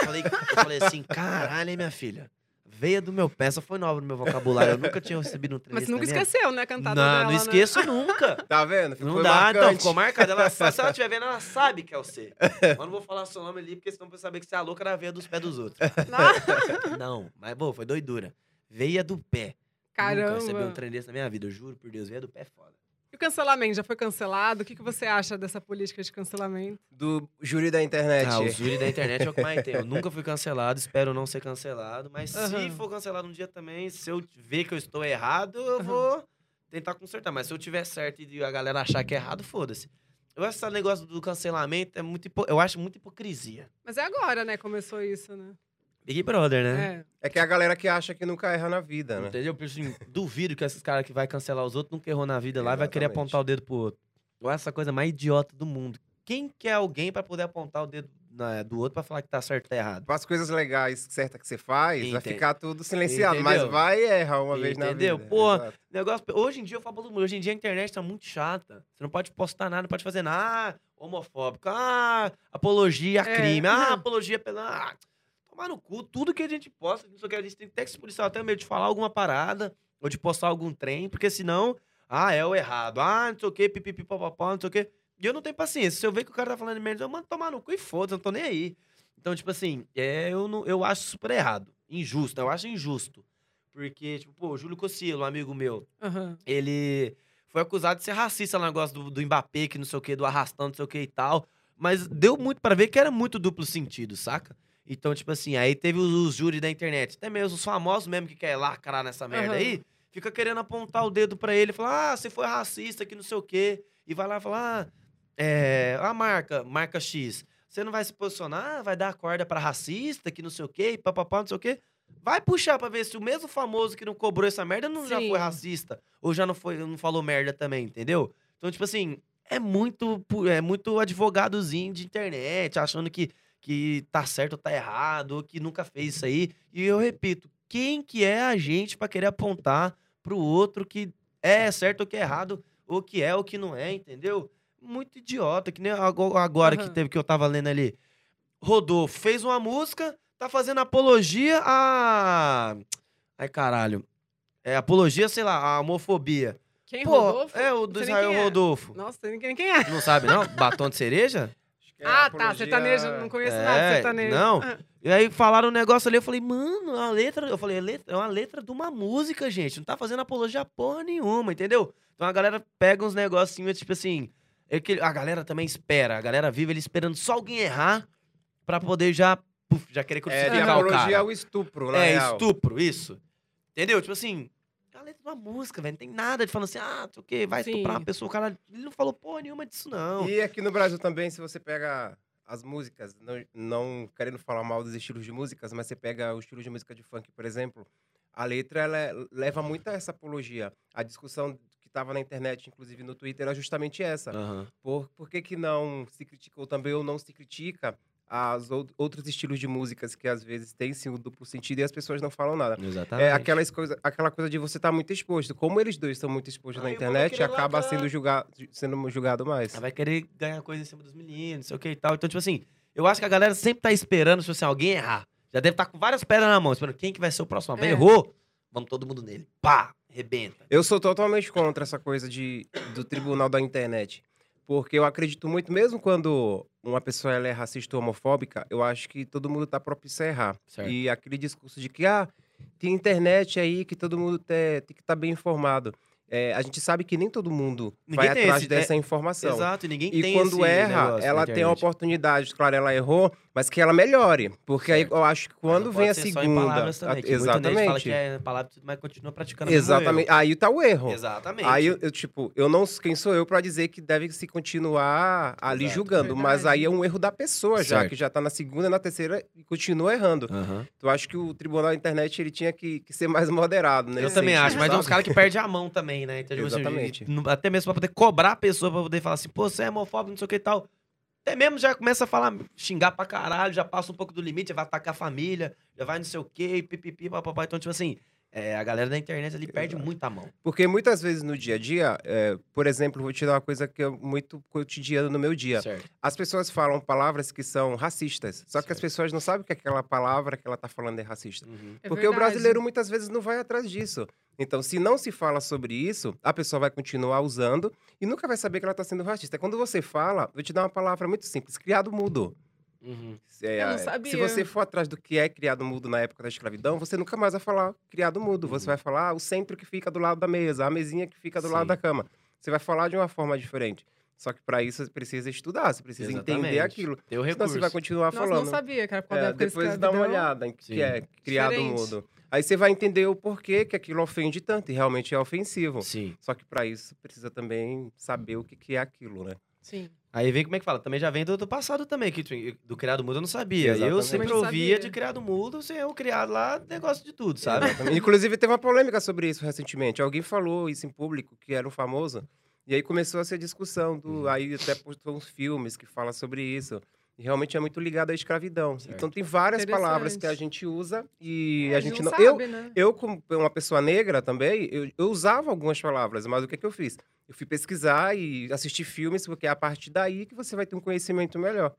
Eu falei, falei assim, caralho, hein, minha filha? Veia do meu pé, essa foi nova no meu vocabulário. Eu nunca tinha recebido um trem Mas nunca esqueceu, né? a Cantada Não, dela, não né? esqueço nunca. Tá vendo? Ficou Não dá, então, marcante. ficou marcado. Ela, se ela estiver vendo, ela sabe que é você. Mas não vou falar seu nome ali, porque senão vai saber que você é a louca da veia dos pés dos outros. Ah, Não, mas, pô, foi doidura. Veia do pé. Caramba. Nunca recebi um trem desse na minha vida, eu juro por Deus. Veia do pé é foda. E o cancelamento? Já foi cancelado? O que, que você acha dessa política de cancelamento? Do júri da internet. Ah, o júri da internet é o que mais tem. Eu nunca fui cancelado, espero não ser cancelado. Mas se Aham. for cancelado um dia também, se eu ver que eu estou errado, eu Aham. vou tentar consertar. Mas se eu tiver certo e a galera achar que é errado, foda-se. Eu acho que esse negócio do cancelamento é muito hipo... eu acho muita hipocrisia. Mas é agora, né? Começou isso, né? Big Brother, né? É. É que é a galera que acha que nunca erra na vida, né? Entendeu? Porque, assim, duvido que esses caras que vai cancelar os outros nunca errou na vida lá e vai querer apontar o dedo pro outro. Acho essa coisa mais idiota do mundo. Quem quer alguém pra poder apontar o dedo na- do outro pra falar que tá certo ou tá errado? Para as coisas legais certas que você faz, vai ficar tudo silenciado. Entendeu? Mas vai errar uma vez na vida. Entendeu? Pô, Exato. Negócio, hoje em dia eu falo pra todo mundo, hoje em dia a internet tá muito chata. Você não pode postar nada, não pode fazer nada. Ah, homofóbico. Ah, apologia a É. crime. Ah, apologia pela. Tomar no cu. Tudo que a gente posta, não sei o que, a gente tem que se policiar até medo de falar alguma parada ou de postar algum trem, porque senão, ah, é o errado. Ah, não sei o que, pipipi, papapá, não sei o que. E eu não tenho paciência. Se eu ver que o cara tá falando merda, eu mando tomar no cu e foda-se, eu não tô nem aí. Então, tipo assim, é, eu, não, eu acho super errado. Injusto, eu acho injusto. Porque, tipo, pô, o Júlio Cossilo, um amigo meu, Aham. ele foi acusado de ser racista no negócio do, do Mbappé, que não sei o que, do arrastão, não sei o que e tal. Mas deu muito pra ver que era muito duplo sentido, saca? Então, tipo assim, aí teve os, os júris da internet, até mesmo os famosos mesmo que quer lacrar nessa merda Aham. aí, fica querendo apontar o dedo pra ele, falar, ah, você foi racista, que não sei o quê. E vai lá falar, ah, é, a marca, marca X, você não vai se posicionar, vai dar a corda pra racista, que não sei o quê, e papapá, não sei o quê. Vai puxar pra ver se o mesmo famoso que não cobrou essa merda não já Sim. foi racista. Ou já não, foi, não falou merda também, entendeu? Então, tipo assim, é muito, é muito advogadozinho de internet, achando que, que tá certo ou tá errado, ou que nunca fez isso aí. E eu repito, quem que é a gente pra querer apontar pro outro que é certo ou que é errado, ou que é ou que não é, entendeu? Muito idiota, que nem ago- agora que Aham. teve que eu tava lendo ali. Rodolfo fez uma música, tá fazendo apologia a. Ai, caralho. É apologia, sei lá, a homofobia. Quem, Pô, Rodolfo? é o do Israel é. Rodolfo. Nossa, quem quem é. Não sabe, não? Batom de cereja? É Ah, tá. apologia- Sertanejo. Não conheço É, nada de sertanejo. não. Ah, E aí falaram um negócio ali, eu falei, mano, a letra. Eu falei, é letra- é uma letra de uma música, gente. Não tá fazendo apologia porra nenhuma, entendeu? Então a galera pega uns negocinhos, tipo assim. É que a galera também espera. A galera vive ele esperando só alguém errar pra poder já. puf, já querer É, de crucificar o apologia cara. ao estupro, na É, real. estupro, isso. Entendeu? Tipo assim, letra de uma música, velho. Não tem nada de falando assim, ah, o quê, vai Sim. estuprar uma pessoa, cara. Ele não falou porra nenhuma disso, não. E aqui no Brasil também, se você pega as músicas, não, não querendo falar mal dos estilos de músicas, mas você pega o estilo de música de funk, por exemplo, a letra ela leva muito a essa apologia. A discussão que estava na internet, inclusive no Twitter, era justamente essa. Aham. Por, por que, que não se criticou também ou não se critica as ou- outros estilos de músicas que às vezes têm sim o duplo sentido e as pessoas não falam nada? Exatamente. É aquelas coisa, aquela coisa de você estar muito exposto. Como eles dois estão muito expostos na o povo internet, acaba lacrar. sendo julgado, sendo julgado mais. Ela vai querer ganhar coisa em cima dos meninos, não sei o que e tal. Então, tipo assim, eu acho que a galera sempre tá esperando, se assim, alguém errar. Já deve estar com várias pedras na mão, esperando quem que vai ser o próximo. É. errou? Vamos todo mundo nele. Pá! Rebenta. Eu sou totalmente contra essa coisa de, do tribunal da internet. Porque eu acredito muito, mesmo quando uma pessoa ela é racista ou homofóbica, eu acho que todo mundo tá propício a errar. Certo. E aquele discurso de que, ah, tem internet aí que todo mundo te- tem que estar bem informado. É, a gente sabe que nem todo mundo Ninguém vai tem atrás esse- dessa informação. Exato, e ninguém E tem quando esse erra, ela tem a oportunidade, claro, ela errou, mas que ela melhore. Porque aí eu acho que Mas quando vem a segunda. palavras também, a- gente fala exatamente. que é palavra, e mas continua praticando Exatamente. Aí tá o erro. Exatamente. Aí eu, eu, tipo, eu não. Quem sou eu pra dizer que deve se continuar ali Exato. julgando? Mas Verdade. aí é um erro da pessoa já, Certo. que já tá na segunda, na terceira e continua errando. Aham. Então acho que o tribunal da internet ele tinha que, que ser mais moderado, né? Eu também acho, mas tem uns caras que perdem a mão também, né? Então, tipo assim, Exatamente. não- até mesmo pra poder cobrar a pessoa, pra poder falar assim, pô, você é homofóbico, não sei o que e tal. Até mesmo já começa a falar, xingar pra caralho, já passa um pouco do limite, já vai atacar a família, já vai não sei o quê, pipipi, papapá. Então, tipo assim, é, a galera da internet ali perde Exato. muita mão. Porque muitas vezes no dia a dia, é, por exemplo, vou te dar uma coisa que é muito cotidiana no meu dia. Certo. As pessoas falam palavras que são racistas, só que as Certo. pessoas não sabem que aquela palavra que ela tá falando é racista. Uhum. É Porque o verdade. brasileiro muitas vezes não vai atrás disso. Então, se não se fala sobre isso, a pessoa vai continuar usando e nunca vai saber que ela está sendo racista. Quando você fala, vou te dar uma palavra muito simples: criado mudo. Uhum. É, Eu não sabia. Se você for atrás do que é criado mudo na época da escravidão, você nunca mais vai falar criado mudo. Você Uhum. vai falar ah, o centro que fica do lado da mesa, a mesinha que fica do lado Sim. da cama. Você vai falar de uma forma diferente. Só que para isso você precisa estudar, você precisa entender Exatamente. aquilo. Tem o Senão recurso. você vai continuar Nossa, falando. não sabia que era por causa É, da época da depois dá uma olhada em que Sim. é criado Diferente. mudo. Aí você vai entender o porquê que aquilo ofende tanto, e realmente é ofensivo. Sim. Só que para isso precisa também saber o que, que é aquilo, né? Sim. Aí vem como é que fala? Também já vem do, do passado também, que tipo, do criado mudo eu não sabia. Eu Exatamente. sempre Também não ouvia sabia. de criado mudo, sem eu criado lá, negócio de tudo, sabe? Exatamente. Inclusive, teve uma polêmica sobre isso recentemente. Alguém falou isso em público, que era um famoso, e aí começou a ser discussão. Do, Uhum. Aí até postou uns filmes que falam sobre isso. Realmente é muito ligado à escravidão. Certo. Então tem várias palavras que a gente usa e É, a gente não. sabe, eu, né? Eu, como uma pessoa negra também, eu, eu usava algumas palavras, mas o que, que eu fiz? Eu fui pesquisar e assistir filmes, porque é a partir daí que você vai ter um conhecimento melhor.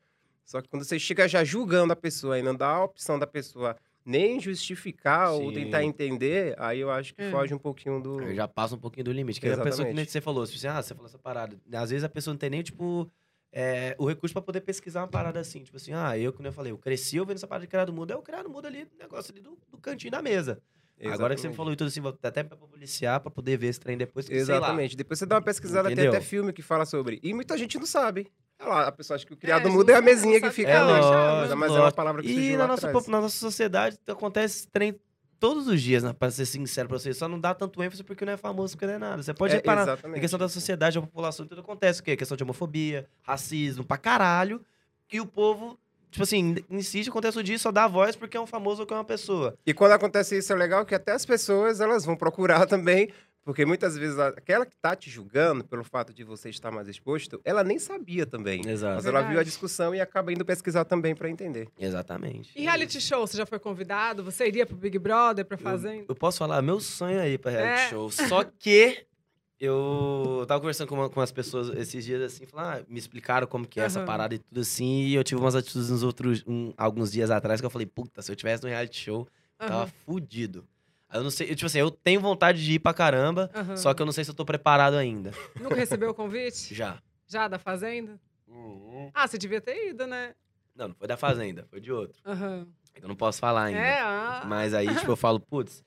Só que quando você chega já julgando a pessoa e não dá a opção da pessoa nem justificar ou Sim. tentar entender, aí eu acho que É. foge um pouquinho do. Aí já passa um pouquinho do limite. Que é a pessoa que você falou, tipo assim, ah, você falou essa parada. Às vezes a pessoa não tem nem, tipo, é, o recurso pra poder pesquisar uma parada assim. Tipo assim, ah, eu, como eu falei, eu cresci ouvindo essa parada de criado mudo, é o criado mudo ali, negócio ali do, do cantinho da mesa. Agora que você me Exatamente. falou e tudo assim, vou até pra policiar, pra poder ver esse trem depois, que, sei lá. Exatamente. Depois você dá uma pesquisada, Entendeu? tem até filme que fala sobre. E muita gente não sabe. Olha lá, a pessoa acha que o criado É, mudo é a mesinha que fica É ali. lógico, mas é uma palavra que E surgiu na nossa, na nossa sociedade acontece esse trem todos os dias, né? Pra ser sincero pra você. Só não dá tanto ênfase porque não é famoso, porque não é nada. Você pode É, reparar. exatamente. Na questão da sociedade, da população, tudo acontece. O quê? Questão de homofobia, racismo, pra caralho. E o povo, tipo assim, insiste, acontece o dia, só dá voz porque é um famoso ou que é uma pessoa. E quando acontece isso, é legal que até as pessoas elas vão procurar também, porque muitas vezes aquela que tá te julgando pelo fato de você estar mais exposto, ela nem sabia também. Exato. Mas ela viu a Verdade. discussão e acaba indo pesquisar também para entender. Exatamente. E reality show, você já foi convidado? Você iria pro Big Brother, pra Fazenda? Eu posso falar, meu sonho aí pra reality É. show. Só que eu tava conversando com, uma, com as pessoas esses dias assim, falando, ah, me explicaram como que é essa Aham. parada e tudo assim. E eu tive umas atitudes nos outros, um- alguns dias atrás que eu falei, puta, se eu tivesse no reality show, eu tava fudido. Eu não sei, eu, tipo assim, eu tenho vontade de ir pra caramba, aham. só que eu não sei se eu tô preparado ainda. Nunca recebeu o convite? Já. Já, da Fazenda? Ah, você devia ter ido, né? Não, não foi da Fazenda, foi de outro. Aham. Eu não posso falar ainda. É, ah. Mas aí, tipo, eu falo, putz.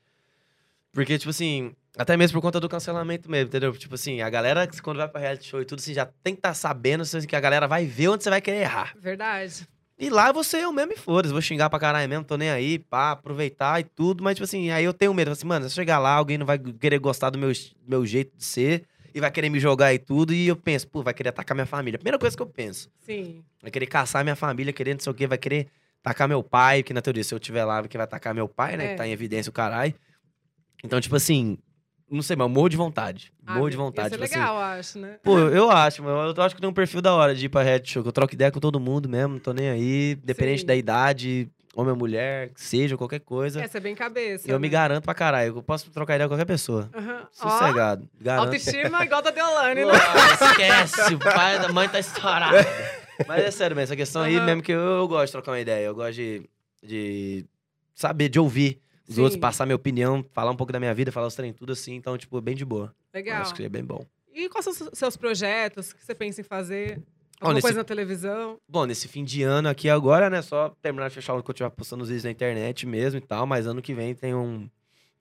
Porque, tipo assim, até mesmo por conta do cancelamento mesmo, entendeu? Tipo assim, a galera, quando vai pra reality show e tudo, assim, já tem que estar sabendo assim, que a galera vai ver onde você vai querer errar. Verdade. E lá você eu mesmo e foda-se, vou xingar pra caralho mesmo, tô nem aí, pá, aproveitar e tudo, mas tipo assim, aí eu tenho medo, assim, mano, se eu chegar lá, alguém não vai querer gostar do meu, meu jeito de ser e vai querer me jogar e tudo, e eu penso, pô, vai querer atacar minha família. Primeira coisa que eu penso, Sim. vai querer caçar minha família, querer não sei o quê, vai querer tacar meu pai, que na teoria, se eu tiver lá, que vai atacar meu pai, né, É. que tá em evidência o caralho. Então, tipo assim, não sei, mas eu morro de vontade, morro de vontade. Isso é tipo assim, legal, eu acho, né? Pô, eu acho, mas eu acho que tem um perfil da hora de ir pra reality show, que eu troco ideia com todo mundo mesmo, não tô nem aí, dependente Sim. da idade, homem ou mulher, seja, qualquer coisa. Essa é bem cabeça. eu me né? garanto pra caralho, eu posso trocar ideia com qualquer pessoa. Ó, Sossegado. Garanto. autoestima igual da Deolane, né? Esquece, o pai da mãe tá estourado. Mas é sério, mesmo, essa questão aí Aham. mesmo que eu, eu gosto de trocar uma ideia, eu gosto de, de saber, de ouvir os Sim. outros, passar minha opinião, falar um pouco da minha vida, falar os trem tudo assim, então, tipo, bem de boa. Eu Legal. Acho que é bem bom. E quais são os seus projetos? O que você pensa em fazer? Alguma nesse- coisa na televisão? Bom, nesse fim de ano aqui agora, né? Só terminar de fechar o que eu tiver postando os vídeos na internet mesmo e tal. Mas ano que vem tem um,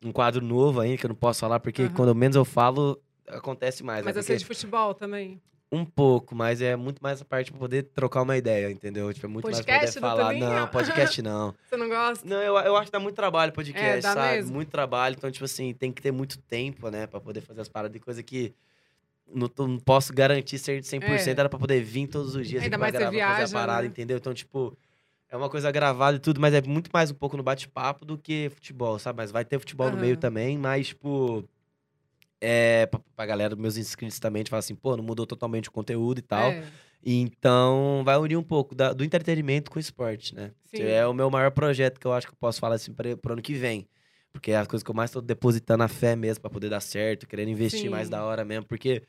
um quadro novo aí que eu não posso falar, porque Aham. quando menos eu falo, acontece mais. Mas né? eu sei Porque de futebol também. Um pouco, mas é muito mais a parte pra poder trocar uma ideia, entendeu? Tipo, é muito mais Podcast pra do poder falar. Não, podcast não. Você não gosta? Não, eu, eu acho que dá muito trabalho podcast, É, sabe? mesmo. Muito trabalho. Então, tipo assim, tem que ter muito tempo, né? Pra poder fazer as paradas de coisa que não, não posso garantir ser de 100%. É. Era pra poder vir todos os dias Ainda pra mais gravar, fazer viaja, a parada, né? entendeu? Então, tipo, é uma coisa gravada e tudo, mas é muito mais um pouco no bate-papo do que futebol, sabe? Mas vai ter futebol no Aham. meio também, mas, tipo... É, pra, pra galera, meus inscritos também, de falar assim, pô, não mudou totalmente o conteúdo e tal. É, Então, vai unir um pouco da- do entretenimento com o esporte, né? Sim. É o meu maior projeto que eu acho que eu posso falar assim para pro ano que vem. Porque é as coisas que eu mais tô depositando a fé mesmo pra poder dar certo, querendo investir Sim. mais da hora mesmo. Porque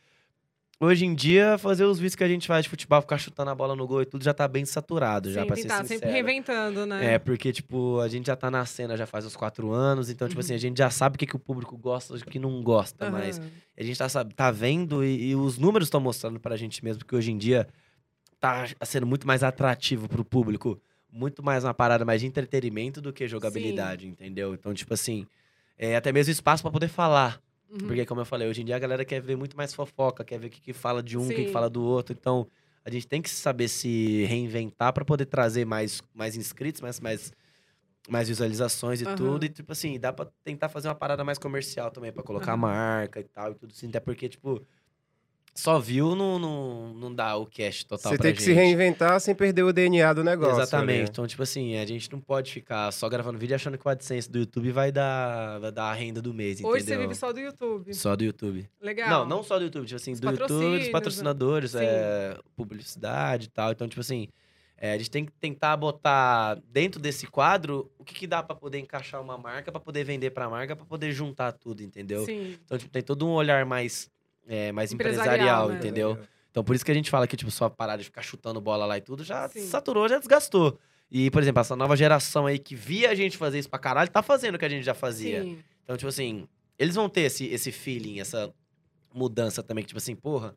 hoje em dia, fazer os vídeos que a gente faz de futebol, ficar chutando a bola no gol e tudo, já tá bem saturado, já, Sim, pra tem ser tá sincero. sempre reinventando, né? É, porque, tipo, a gente já tá na cena já faz uns quatro anos, então, tipo Uhum. assim, a gente já sabe o que, que o público gosta e o que não gosta, Aham. mas a gente tá, sabe, tá vendo e, e os números estão mostrando pra gente mesmo que hoje em dia tá sendo muito mais atrativo pro público, muito mais uma parada mais de entretenimento do que jogabilidade, entendeu? Então, tipo assim, é, até mesmo espaço pra poder falar. Uhum. Porque, como eu falei, hoje em dia a galera quer ver muito mais fofoca, quer ver o que, que fala de um, o que, que fala do outro. Então, a gente tem que saber se reinventar pra poder trazer mais, mais inscritos, mais, mais, mais visualizações e Aham. tudo. E, tipo assim, dá pra tentar fazer uma parada mais comercial também, pra colocar Aham. marca e tal e tudo assim. Até porque, tipo, só viu não, não, não dá o cash total Você pra tem que gente. se reinventar sem perder o DNA do negócio. Exatamente. ali. Então, tipo assim, a gente não pode ficar só gravando vídeo achando que o AdSense do YouTube vai dar, vai dar a renda do mês, Hoje você vive só do YouTube. Só do YouTube. Legal. Não, não só do YouTube, tipo assim, Os do YouTube, dos né? patrocinadores, é, publicidade e tal. Então, tipo assim, é, a gente tem que tentar botar dentro desse quadro o que, que dá pra poder encaixar uma marca, pra poder vender pra marca, pra poder juntar tudo, entendeu? Sim. Então, tipo, tem todo um olhar mais, é, mais Empresarial, empresarial, né? entendeu? Então, por isso que a gente fala que, tipo, só parar de ficar chutando bola lá e tudo, já Sim. saturou, já desgastou. E, por exemplo, essa nova geração aí que via a gente fazer isso pra caralho, tá fazendo o que a gente já fazia. Sim. Então, tipo assim, eles vão ter esse, esse feeling, essa mudança também, que, tipo assim, porra,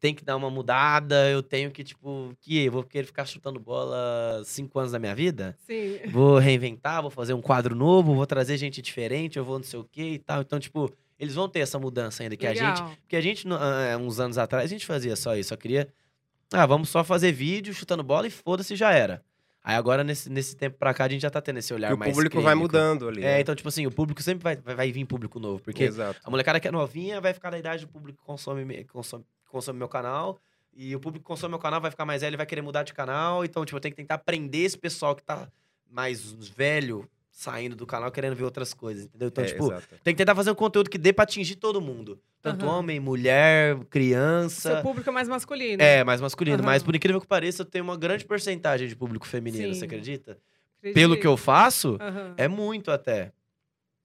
tem que dar uma mudada, eu tenho que, tipo, que eu vou querer ficar chutando bola cinco anos da minha vida? Sim. Vou reinventar, vou fazer um quadro novo, vou trazer gente diferente, eu vou não sei o quê e tal. Então, tipo, eles vão ter essa mudança ainda, que a gente Legal. porque a gente, ah, uns anos atrás, a gente fazia só isso. Só queria. Ah, vamos só fazer vídeo chutando bola e foda-se, já era. Aí agora, nesse, nesse tempo pra cá, a gente já tá tendo esse olhar E o mais público vai mudando ali. É, né? então, tipo assim, o público sempre vai, vai, vai vir público novo. Porque Exato. a molecada que é novinha vai ficar na idade do público que consome, me- consome, consome meu canal. E o público que consome meu canal vai ficar mais velho e vai querer mudar de canal. Então, tipo, eu tenho que tentar aprender esse pessoal que tá mais velho saindo do canal querendo ver outras coisas, entendeu? Então, É, tipo, exato. tem que tentar fazer um conteúdo que dê pra atingir todo mundo. Tanto Aham. homem, mulher, criança. Seu público é mais masculino. É, mais masculino. Aham. Mas por incrível que pareça, eu tenho uma grande porcentagem de público feminino, Sim. você acredita? Acredito. Pelo que eu faço, Aham. é muito até.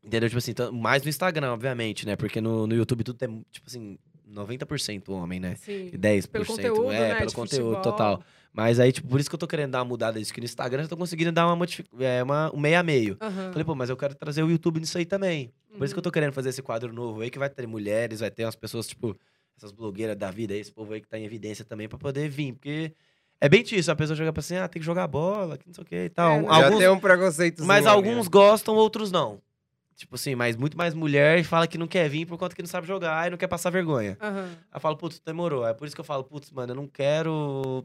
Entendeu? Tipo assim, mais no Instagram, obviamente, né? Porque no, no YouTube tudo tem, tipo assim, 90% homem, né? Sim. E 10%. Pelo conteúdo, é, né? pelo de conteúdo, futebol. total. Mas aí, tipo, por isso que eu tô querendo dar uma mudada disso, que no Instagram eu tô conseguindo dar uma, modifi- é, uma um meio a meio. Aham. Falei, pô, mas eu quero trazer o YouTube nisso aí também. Por isso que eu Uhum. tô querendo fazer esse quadro novo aí, que vai ter mulheres, vai ter umas pessoas, tipo, essas blogueiras da vida aí, esse povo aí que tá em evidência também, pra poder vir. Porque é bem disso, a pessoa joga pra assim, ah, tem que jogar bola, que não sei o que e tal. É, né? Já alguns, tem um preconceito. mas alguns gostam, outros não. Tipo assim, mas muito mais mulher fala que não quer vir por conta que não sabe jogar e não quer passar vergonha. Aham. Aí eu falo, putz, demorou. É por isso que eu falo, putz, mano, eu não quero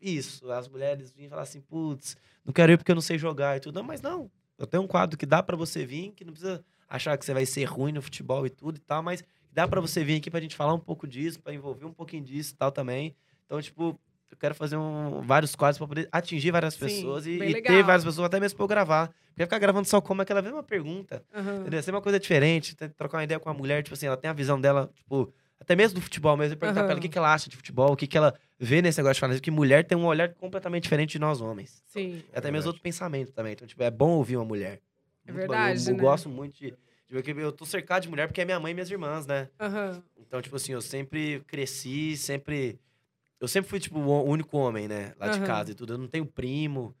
isso. As mulheres vinham falar assim, putz, não quero ir porque eu não sei jogar e tudo. Não, mas não. Eu tenho um quadro que dá pra você vir, que não precisa achar que você vai ser ruim no futebol e tudo e tal, mas dá pra você vir aqui pra gente falar um pouco disso, pra envolver um pouquinho disso e tal também. Então, tipo, eu quero fazer um- vários quadros pra poder atingir várias Sim, pessoas e, e ter várias pessoas, até mesmo pra eu gravar. Porque ficar gravando só como aquela mesma pergunta. Aham. Entendeu? Ser uma coisa diferente, trocar uma ideia com a mulher, tipo assim, ela tem a visão dela, tipo, até mesmo do futebol mesmo, perguntar pra ela o que, que ela acha de futebol, o que, que ela vê nesse negócio de falar, que mulher tem um olhar completamente diferente de nós homens. Sim. E até mesmo outro pensamento também. Então, tipo, é bom ouvir uma mulher. É Muito bom. verdade, Eu, eu né? gosto muito de, que eu tô cercado de mulher porque é minha mãe e minhas irmãs, né? Aham. Então, tipo assim, eu sempre cresci, sempre. Eu sempre fui, tipo, o único homem, né? Lá de casa e tudo. Eu não tenho primo.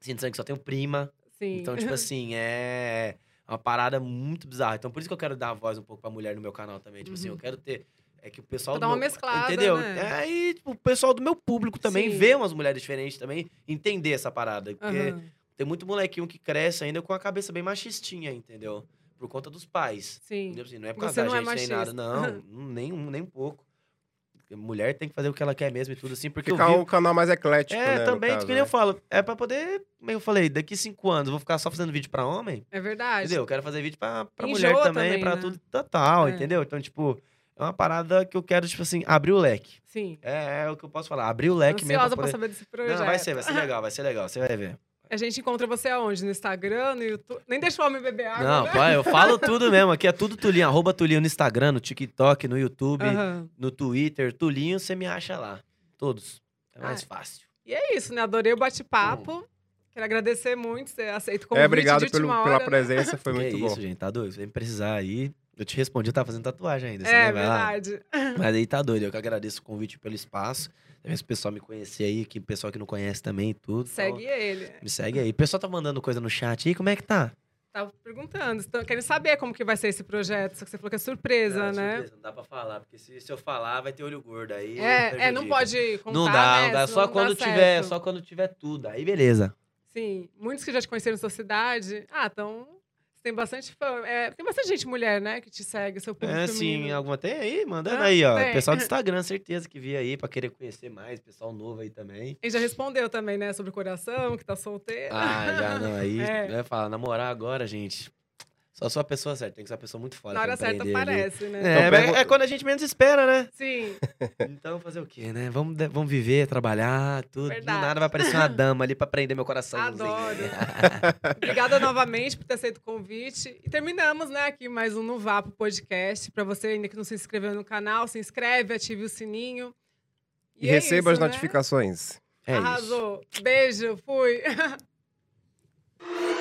Sinto sangue, só tenho prima. Sim. Então, tipo assim, é uma parada muito bizarra. Então, por isso que eu quero dar a voz um pouco pra mulher no meu canal também. Tipo assim, Uhum. eu quero ter. É que o pessoal. Do dar uma meu- mesclada, Entendeu? né? É, e tipo, o pessoal do meu público também Sim. vê umas mulheres diferentes também, entender essa parada. Porque Aham. tem muito molequinho que cresce ainda com a cabeça bem machistinha, entendeu? Por conta dos pais. Sim. Assim, não é por Você causa da não é gente nem nada, machista. não. nem um, nem um pouco. Mulher tem que fazer o que ela quer mesmo e tudo assim, porque Ficar um canal mais eclético, É, né? também, caso, que nem eu né? falo. É pra poder, como eu falei, daqui cinco anos eu vou ficar só fazendo vídeo pra homem, É verdade. entendeu? Eu quero fazer vídeo pra, pra Enjoa mulher também, também, pra né? tudo total, É. entendeu? Então, tipo, é uma parada que eu quero, tipo assim, abrir o leque. Sim. É, é o que eu posso falar, abrir o leque mesmo Ansiosa pra pra poder... saber desse projeto. Não, vai ser, vai ser legal, vai ser legal, você vai ver. A gente encontra você aonde? No Instagram, no YouTube? Nem deixa o homem beber água, Não, né? pai, eu falo tudo mesmo. Aqui é tudo Tulinho. Arroba Tulinho no Instagram, no TikTok, no YouTube, Aham. no Twitter. Tulinho, você me acha lá. Todos. É mais Ai. fácil. E é isso, né? Adorei o bate-papo. Quero agedecer muito, você aceita o convite É, obrigado de pelo, última pela hora, né? presença, foi que muito é bom. isso, gente. Tá doido. Sem precisar aí. Eu te respondi, eu tava fazendo tatuagem ainda. É, lá? verdade. Mas aí tá doido. Eu que agradeço o convite pelo espaço. Se o pessoal me conhecer aí, que o pessoal que não conhece também e tudo. Segue Então, ele. me segue aí. O pessoal tá mandando coisa no chat aí, como é que tá? Tava perguntando, estão querendo saber como que vai ser esse projeto, só que você falou que é surpresa, Não, né? surpresa, Não dá pra falar, porque se, se eu falar, vai ter olho gordo aí. É, é, não pode contar, Não dá, né? não dá. Só quando dá tiver, certo. só quando tiver tudo. Aí beleza. Sim, muitos que já te conheceram na sua cidade. Ah, então você tem bastante fã. É, tem bastante gente mulher, né, que te segue, seu público É, sim, alguma tem aí, mandando Ah, aí, ó. tem. Pessoal do Instagram, certeza que vi aí pra querer conhecer mais, pessoal novo aí também. Ele já respondeu também, né, sobre o coração, que tá solteiro. Ah, já não, aí É. vai falar, namorar agora, gente. Só sou a pessoa certa, tem que ser uma pessoa muito foda. Na hora certa empreender ali. aparece, né? É, Então, é- pergunta- é quando a gente menos espera, né? Sim, Então, fazer o quê, né? Vamos, vamos viver, trabalhar, tudo. Verdade. Do nada vai aparecer uma dama ali pra prender meu coração. adoro. Obrigada novamente por ter aceito o convite. E terminamos, né, aqui mais um No Vapo Podcast. Pra você ainda que não se inscreveu no canal, se inscreve, ative o sininho. E, é receba as isso, né? notificações. É isso. Arrasou. Beijo, fui.